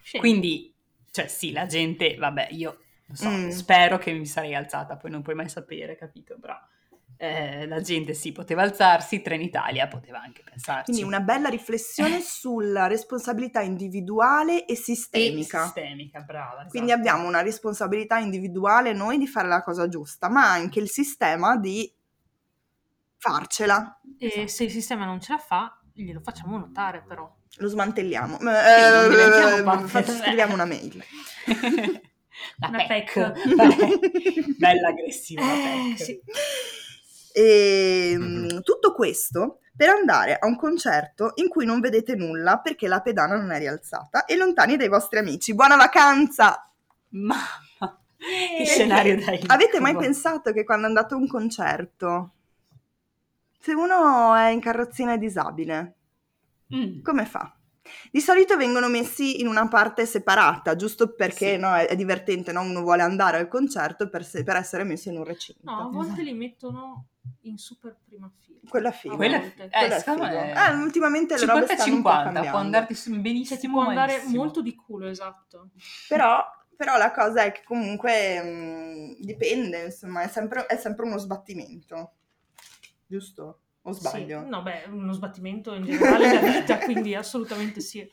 Scendi. quindi, cioè sì, la gente, vabbè, io so, Mm. spero che mi sarei alzata, poi non puoi mai sapere, capito? Però eh, la gente sì, poteva alzarsi, Trenitalia poteva anche pensarci. Quindi una bella riflessione [LAUGHS] sulla responsabilità individuale e E sistemica. sistemica, brava. Quindi esatto. abbiamo una responsabilità individuale noi di fare la cosa giusta, ma anche il sistema di farcela. E Esatto. se il sistema non ce la fa, glielo facciamo notare però. Lo smantelliamo. diventiamo Eh, parte- faccio- scriviamo una mail. [LAUGHS] la Una PEC. PEC. [LAUGHS] Bella aggressiva la Eh, PEC. sì. E mm, tutto questo per andare a un concerto in cui non vedete nulla perché la pedana non è rialzata e lontani dai vostri amici. Buona vacanza! Mamma, che Eh, scenario da Avete mai pensato che quando andate a un concerto, se uno è in carrozzina e disabile, Mm. come fa? di solito vengono messi in una parte separata, giusto perché Sì. no, è, è divertente, no? uno vuole andare al concerto per, se- per essere messo in un recinto. No, a volte li mettono in super prima fila. Quella A figa. Quella- volte. eh, Quella è figo. me- Eh, ultimamente le robe stanno un po' 50-50, cambiando. può andarti benissimo. ti può andare molto di culo, esatto. Però, però la cosa è che comunque mh, dipende, insomma, è sempre, è sempre uno sbattimento. Giusto? O sbaglio? Sì. No, beh, uno sbattimento in generale della vita, [LAUGHS] quindi assolutamente sì.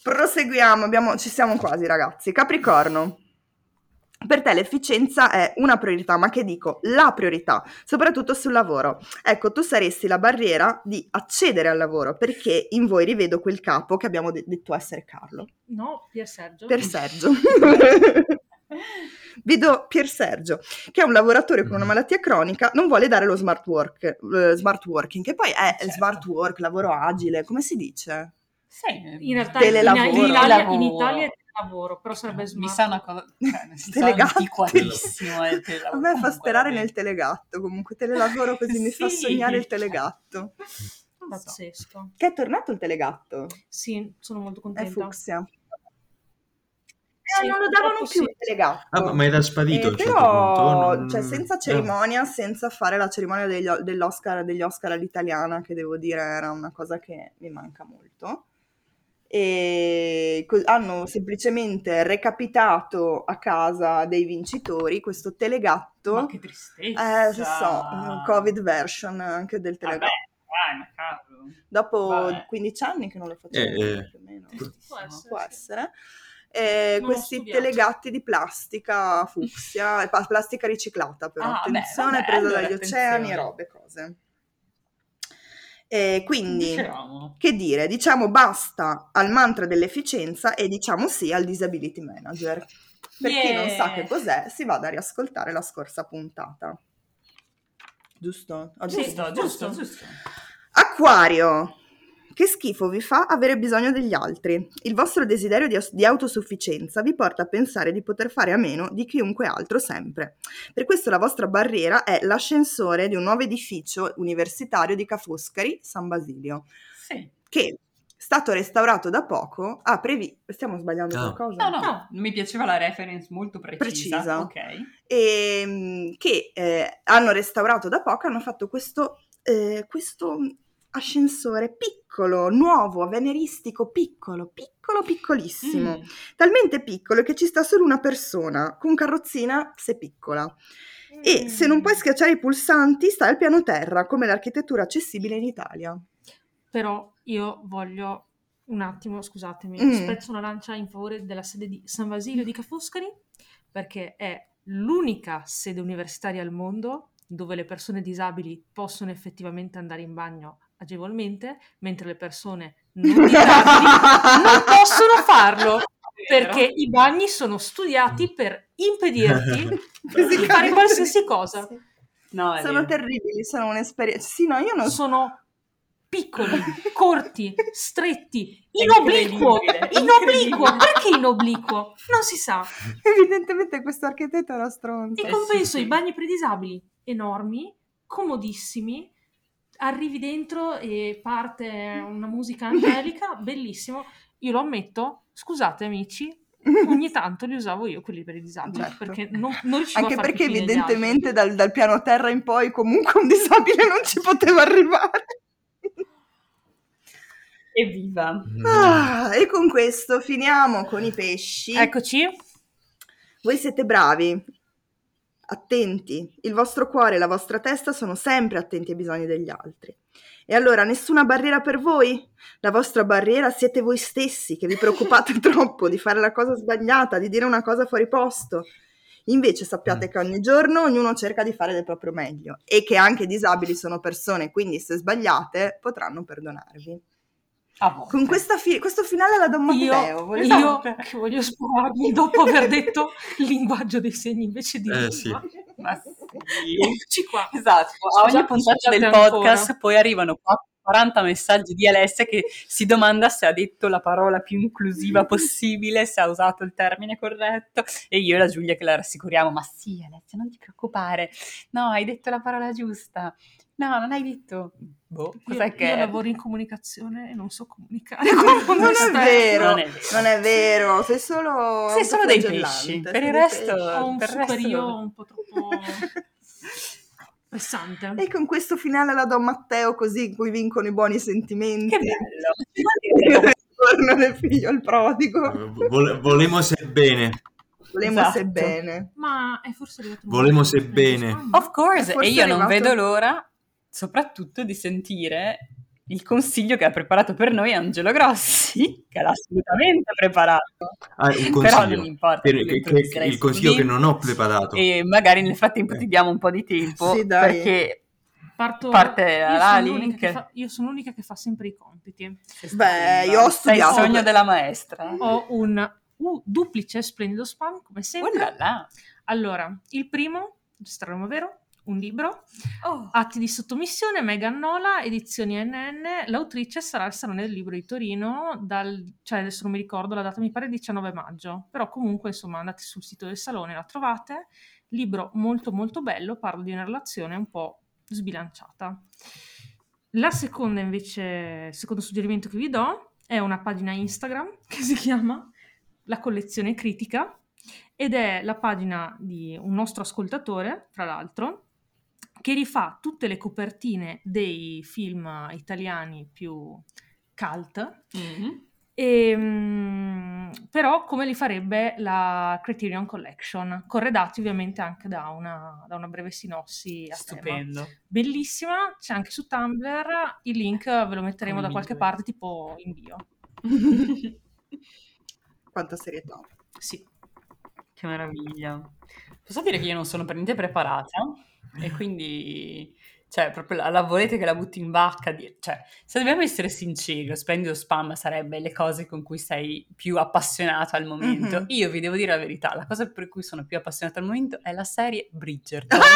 Proseguiamo, abbiamo- ci siamo quasi ragazzi. Capricorno. Per te l'efficienza è una priorità, ma che dico, la priorità, soprattutto sul lavoro. Ecco, tu saresti la barriera di accedere al lavoro, perché in voi rivedo quel capo che abbiamo de- detto essere Carlo. No, Pier Sergio. Per Sergio. [LAUGHS] Vedo Pier Sergio, che è un lavoratore con una malattia cronica, non vuole dare lo smart, work, eh, smart working, che poi è Certo. smart work, lavoro agile, come si dice? Sì, In realtà in, in Italia, in. Italia è lavoro, però sarebbe smart. mi sa una cosa cioè, antiquatissimo il A telelavoro. me fa sperare nel telegatto, comunque telelavoro così mi fa Sì. sognare il telegatto. Pazzesco. Che è tornato il telegatto? Sì, sono molto È contenta. fucsia. Sì, Eh, non lo davano più sì. il telegatto. Ah, ma- ma era sparito Eh, certo però, punto? Non- cioè, senza cerimonia, senza fare la cerimonia degli, dell'Oscar, degli Oscar all'italiana, che devo dire era una cosa che mi manca molto. E co- hanno semplicemente recapitato a casa dei vincitori questo telegatto. Ma che tristezza. Eh, lo so, Covid version anche del Vabbè, telegatto. cavolo. Dopo Vabbè. 15 anni che non lo facciamo Eh, eh. più o meno. Può essere. Può sì. Eh, questi telegatti di plastica fucsia, [LAUGHS] plastica riciclata però, Ah, beh, attenzione, vabbè, presa allora dagli oceani e attenzione. robe, cose. Eh, quindi, Dicevamo. che dire, diciamo basta al mantra dell'efficienza e diciamo sì al disability manager. Per chi non sa Yeah. che cos'è, si vada a riascoltare la scorsa puntata. Giusto? Ho detto Giusto, giusto, giusto. Acquario. Che schifo vi fa avere bisogno degli altri. Il vostro desiderio di, di autosufficienza vi porta a pensare di poter fare a meno di chiunque altro sempre. Per questo la vostra barriera è l'ascensore di un nuovo edificio universitario di Ca' Foscari, San Basilio, Sì. che, stato restaurato da poco, ha previsto... Stiamo sbagliando No. qualcosa? No, no, No. mi piaceva la reference molto precisa. Precisa. Ok. e, mm, che eh, hanno restaurato da poco, hanno fatto questo, eh, questo ascensore piccolo, nuovo, avveniristico, piccolo, piccolo, piccolissimo. Mm. Talmente piccolo che ci sta solo una persona, con carrozzina se piccola. E se non puoi Mm. schiacciare i pulsanti, sta al piano terra, come l'architettura accessibile in Italia. Però io voglio un attimo, scusatemi, Mm. spezzo una lancia in favore della sede di San Basilio di Ca' Foscari, perché è l'unica sede universitaria al mondo dove le persone disabili possono effettivamente andare in bagno agevolmente, mentre le persone non disabili non possono farlo. [LAUGHS] Perché i bagni sono studiati per impedirti [LAUGHS] di fare qualsiasi cosa. Sì. No, Sono vero. terribili, sono un'esperienza. Sì, no, io non so. sono piccoli, [LAUGHS] corti, stretti, in obliquo, in obliquo, perché in obliquo? Non si sa. Evidentemente questo architetto è una stronza. In Eh, compenso sì, sì. i bagni per i disabili, enormi, comodissimi, arrivi dentro e parte una musica angelica, [LAUGHS] bellissimo. Io lo ammetto, scusate amici, [LAUGHS] ogni tanto li usavo io quelli per i disabili, Certo. perché non, non riuscivo Anche a perché evidentemente dal, dal piano terra in poi comunque un disabile non ci poteva arrivare. Evviva. Ah, e con questo finiamo con i pesci. Eccoci. Voi siete bravi, attenti, il vostro cuore e la vostra testa sono sempre attenti ai bisogni degli altri. E allora nessuna barriera per voi? La vostra barriera siete voi stessi che vi preoccupate [LAUGHS] troppo di fare la cosa sbagliata, di dire una cosa fuori posto. Invece sappiate che ogni giorno ognuno cerca di fare del proprio meglio e che anche i disabili sono persone, quindi se sbagliate potranno perdonarvi. Con questa fi- questo finale la do Matteo. Io, io che voglio spararmi dopo aver detto il [LAUGHS] linguaggio dei segni invece di Eh, sì. lingua. Ma sì. Eccoci qua. Esatto, a ogni puntata del podcast ancora. poi arrivano qua 40 messaggi di Alessia che si domanda se ha detto la parola più inclusiva possibile, se ha usato il termine corretto e io e la Giulia che la rassicuriamo, ma sì Alessia non ti preoccupare, no hai detto la parola giusta, no non hai detto, Boh, Io, cos'è che io lavoro in comunicazione e non so comunicare con il [LAUGHS] mondo Non è vero, Non è vero. non è vero, sei solo Sei solo dei pesci, per il resto-. Ho un Per il resto- superio un po' troppo pressante. E con questo finale la do a Matteo così in cui vincono i buoni sentimenti. Che bello! Torno del figlio il prodigo. Vole- volemo sebbene. Volemo Esatto. sebbene. Ma è forse arrivato il Volemo sebbene. Of course, e io non vedo l'ora, soprattutto di sentire il consiglio che ha preparato per noi Angelo Grossi, [LAUGHS] che l'ha assolutamente preparato. Ah, Però non importa. Per- che- che- il consiglio che non ho preparato. E magari nel frattempo ti diamo un po' di tempo Sì, dai. perché Parto, Parte io la link. fa- io sono l'unica che fa sempre i compiti. Beh, io ho Sei il studiato. sogno della maestra. Ho un uh, duplice splendido spam, come sempre. Oh là là. Allora, il primo, strano vero, un libro, Oh. Atti di sottomissione, Megan Nola, edizioni NN, l'autrice sarà al Salone del Libro di Torino, dal, cioè adesso non mi ricordo la data, mi pare 19 maggio, però comunque insomma andate sul sito del Salone, la trovate, libro molto molto bello, parla di una relazione un po' sbilanciata. La seconda invece, il secondo suggerimento che vi do è una pagina Instagram [LAUGHS] che si chiama La collezione critica ed è la pagina di un nostro ascoltatore, tra l'altro, che rifà tutte le copertine dei film italiani più cult, Mhm. e, mm, però come li farebbe la Criterion Collection, corredati ovviamente anche da una, da una breve sinossi a tema. Stupendo. Bellissima, c'è anche su Tumblr, il link ve lo metteremo Come da qualche migliore. parte tipo in bio. [LAUGHS] Quanta serietà. Sì. Che meraviglia. Posso dire che io non sono per niente preparata e quindi, cioè, proprio la, la volete che la butti in vacca? di- Cioè, se dobbiamo essere sinceri, lo splendido spam sarebbe le cose con cui sei più appassionato al momento. Mhm. Io vi devo dire la verità, la cosa per cui sono più appassionata al momento è la serie Bridgerton. [LAUGHS]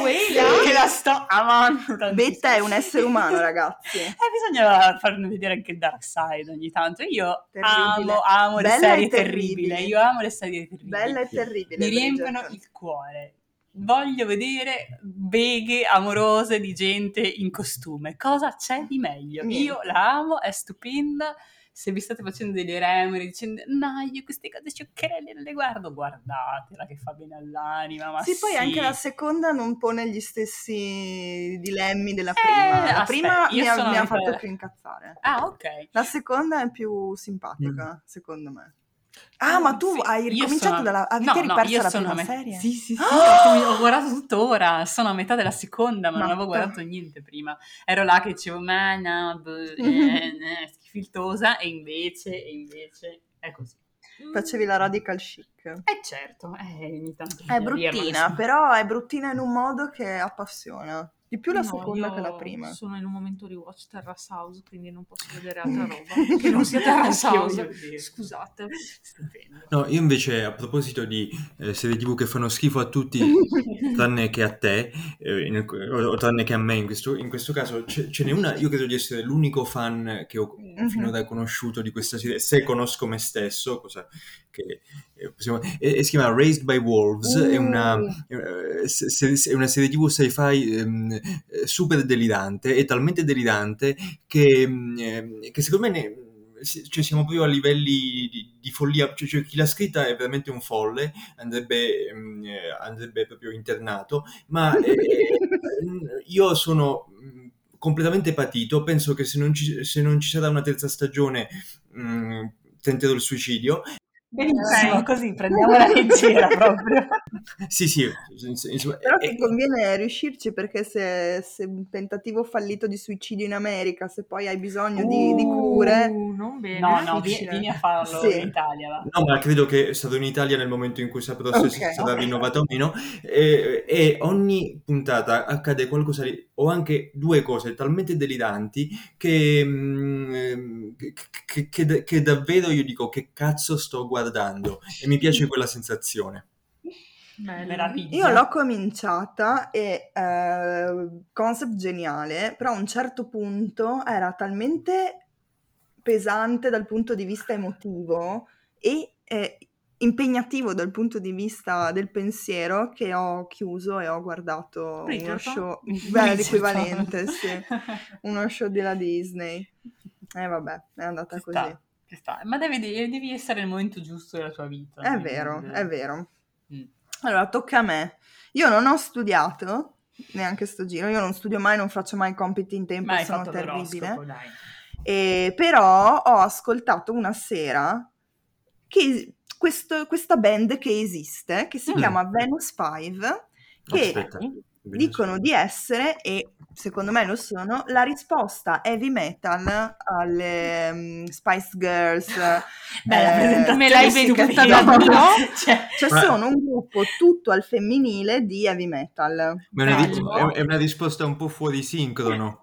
Quella? che la sto amando tantissimo. Betta è un essere umano, ragazzi. [LAUGHS] Eh, bisogna farne vedere anche il dark side ogni tanto. Io Terribile. amo, amo le serie terribili. Io amo le serie terribili. Bella e terribile. Mi riempiono il cuore. Voglio vedere beghe amorose di gente in costume. Cosa c'è di meglio? Niente. Io la amo, è stupenda. Se vi state facendo degli remori dicendo no, io queste cose scioccherelle non le guardo, guardatela che fa bene all'anima. Ma Sì, poi sì. anche la seconda non pone gli stessi dilemmi della Eh, prima. La aspetta, prima mi ha, mi ha fatto più incazzare. Ah, ok. La seconda è più simpatica, secondo me. Ah, ma tu Sì, hai ricominciato sono- dalla... Avete no, no, riperso io la prima me- serie? Sì, sì, sì, Ah! ho guardato tuttora, sono a metà della seconda, ma non avevo guardato niente prima. Ero là che dicevo, ma no, boh, [LAUGHS] eh, eh, schifiltosa, e invece, e invece è così. Facevi la radical chic. Eh certo, eh, ogni tanto È bruttina, però è bruttina in un modo che appassiona. Di più la No, seconda che la prima. Sono in un momento rewatch Terrace House, quindi non posso vedere [LAUGHS] altra roba che non sia Terrace House. Scusate. Stupendo. No, io invece a proposito di eh, serie TV che fanno schifo a tutti, [LAUGHS] tranne che a te, eh, in- o, o tranne che a me in questo, in questo caso, ce, ce n'è una, io credo di essere l'unico fan che ho Mhm. finora conosciuto di questa serie, se conosco me stesso, cosa che eh, possiamo- e, e si chiama Raised by Wolves, è, una, Uh. eh, è una serie TV sci-fi ehm, eh, super delirante, è talmente delirante che, mm, eh, che secondo me ne- cioè siamo proprio a livelli di, di follia, cioè, cioè chi l'ha scritta è veramente un folle, andrebbe, mm, eh, andrebbe proprio internato, ma [LAUGHS] eh, io sono completamente patito, penso che se non ci, se non ci sarà una terza stagione mm, tenterò il suicidio. Benissimo, così prendiamo la leggera proprio. [LAUGHS] Sì, sì, ins- insomma, Però eh, ti conviene riuscirci perché se, se un tentativo fallito di suicidio in America, se poi hai bisogno di, di cure... Uh, non bene. No, no, vi- difficile. vieni a farlo Sì. in Italia, va. No, ma credo che sarò in Italia nel momento in cui saprò se Ok. sarà rinnovata o meno. E, e ogni puntata accade qualcosa di, o anche due cose talmente deliranti che, mm, ehm, che, che- che- che davvero io dico che cazzo sto guardando e mi piace quella sensazione. Io l'ho cominciata e eh, concept geniale, però a un certo punto era talmente pesante dal punto di vista emotivo e eh, impegnativo dal punto di vista del pensiero che ho chiuso e ho guardato uno Bridgerton? show, [LAUGHS] beh, l'equivalente, sì, [LAUGHS] uno show della Disney. E vabbè, è andata Ci così. sta. Ma devi, devi essere nel momento giusto della tua vita. È quindi- vero, è vero. Allora, tocca a me. Io non ho studiato neanche sto giro, io non studio mai, non faccio mai compiti in tempo, Ma sono fatto terribile. E però ho ascoltato una sera che questo- questa band che esiste, che si Mm. chiama Venus 5, che Aspetta. dicono di essere, e secondo me lo sono, la risposta heavy metal alle mm, Spice Girls. [LAUGHS] Bella eh, presentazione me l'hai venduta da Dio? Cioè, Cioè Ma- sono un gruppo tutto al femminile di heavy metal. Ma è una, è una risposta un po' fuori sincrono.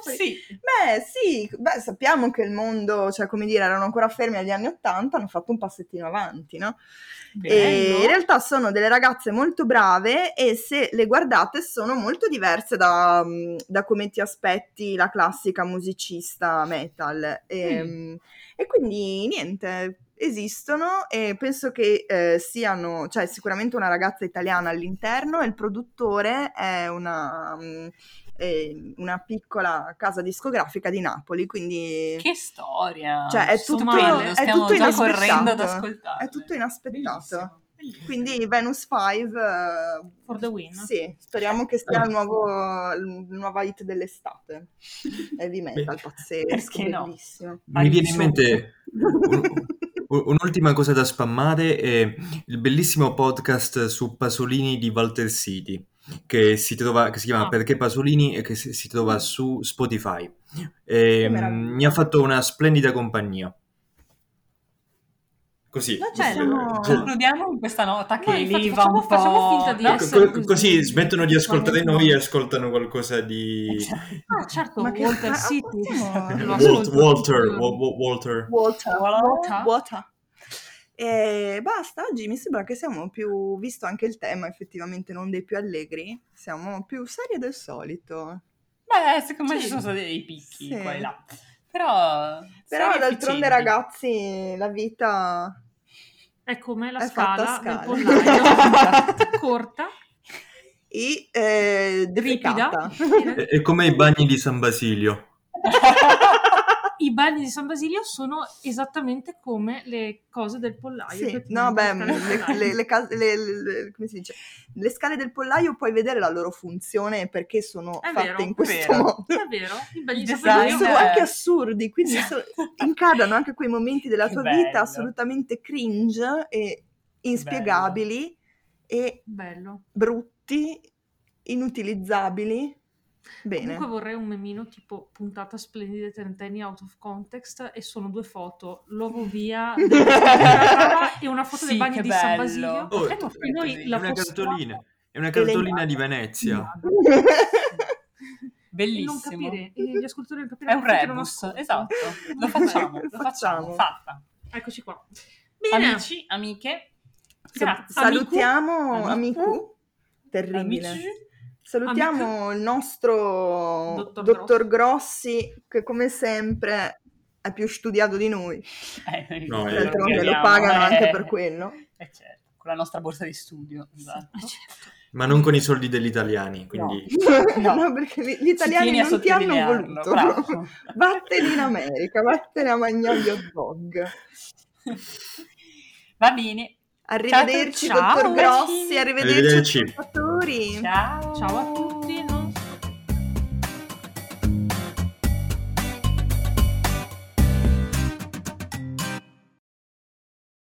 Sì. Beh, sì, beh, sappiamo che il mondo, cioè come dire, erano ancora fermi agli anni Ottanta, hanno fatto un passettino avanti, no? E in realtà sono delle ragazze molto brave e se le guardate sono molto diverse da, mm, da come ti aspetti la classica musicista metal. E, mm, e quindi niente, esistono e penso che eh, siano, cioè sicuramente una ragazza italiana all'interno e il produttore è una, mm, eh, una piccola casa discografica di Napoli, quindi... Che storia. Cioè, è tutto- male, è tutto già correndo ad inaspettato. ascoltare. È tutto inaspettato. Bellissimo, bellissimo. Quindi Venus 5, eh, For the win. sì, speriamo che sia il nuovo, il nuova hit dell'estate. [LAUGHS] Heavy metal, pazzesco, Perché no? bellissimo. Mi viene in mente un- un- un'ultima cosa da spammare, è il bellissimo podcast su Pasolini di Walter City, che si, trova, che si chiama Ah. Perché Pasolini e che si, si trova su Spotify. E, mm, meraviglia. mi ha fatto una splendida compagnia. Così. Ma cioè, siamo- Cioè, Concludiamo con questa nota che No, lì va facciamo- un po'... facciamo finta di no? co- essere co- così. così smettono di ascoltare noi e ascoltano qualcosa di... Ah, certo, Ma Walter City. Walter, tutti i Wa- giorni. Wa- Walter. E basta, oggi mi sembra che siamo più, visto anche il tema effettivamente non dei più allegri, siamo più seri del solito. Beh, secondo me Sì. ci sono stati dei picchi Sì. qua e là. Però... Però d'altronde efficienti. ragazzi la vita È come la È scala del pollaio. [LAUGHS] Corta, e eh, ripida. è come i bagni di San Basilio. [LAUGHS] I bagni di San Basilio sono esattamente come le cose del pollaio. Sì, no, beh, le, le- le case- le- le- come si dice? Le scale del pollaio puoi vedere la loro funzione perché sono È fatte vero, in questo vero. modo. È vero, i bagni di San Basilio sono è- anche assurdi, quindi so- incadono anche quei momenti della tua bello. vita assolutamente cringe e inspiegabili e Bello. brutti, inutilizzabili. Bene. Comunque vorrei un memino tipo puntata splendide trentenni out of context e sono due foto, l'ovo via [LAUGHS] e una foto Sì, dei bagni di San bello. Basilio. Oh, e è noi. È la una postiamo cartolina. È una cartolina di Venezia. non Bellissimo. capire, gli ascoltatori non È capiranno un perché non rebus, esatto. [LAUGHS] Lo facciamo, lo Facciamo. Fatta. Eccoci qua. Bene, Amici, amiche, grazie. salutiamo Amicu. Amicu. Terribile. Amici. Salutiamo [LAUGHS] il nostro Dottor dottor, Grossi, che come sempre è più studiato di noi. [LAUGHS] Eh, No, eh, lo abbiamo, pagano anche eh. per quello. Eh, certo, con la nostra borsa di studio. Esatto. Eh, [LAUGHS] certo. Ma non con i soldi degli italiani, quindi... No. No, perché gli italiani non ti hanno voluto. bravo. Vattene in America, vattene a hot dog. Va bene. Arrivederci, Ciao, dottor ciao, Grossi, arrivederci, Arrivederci. Ascoltatori. Ciao. Ciao a tutti,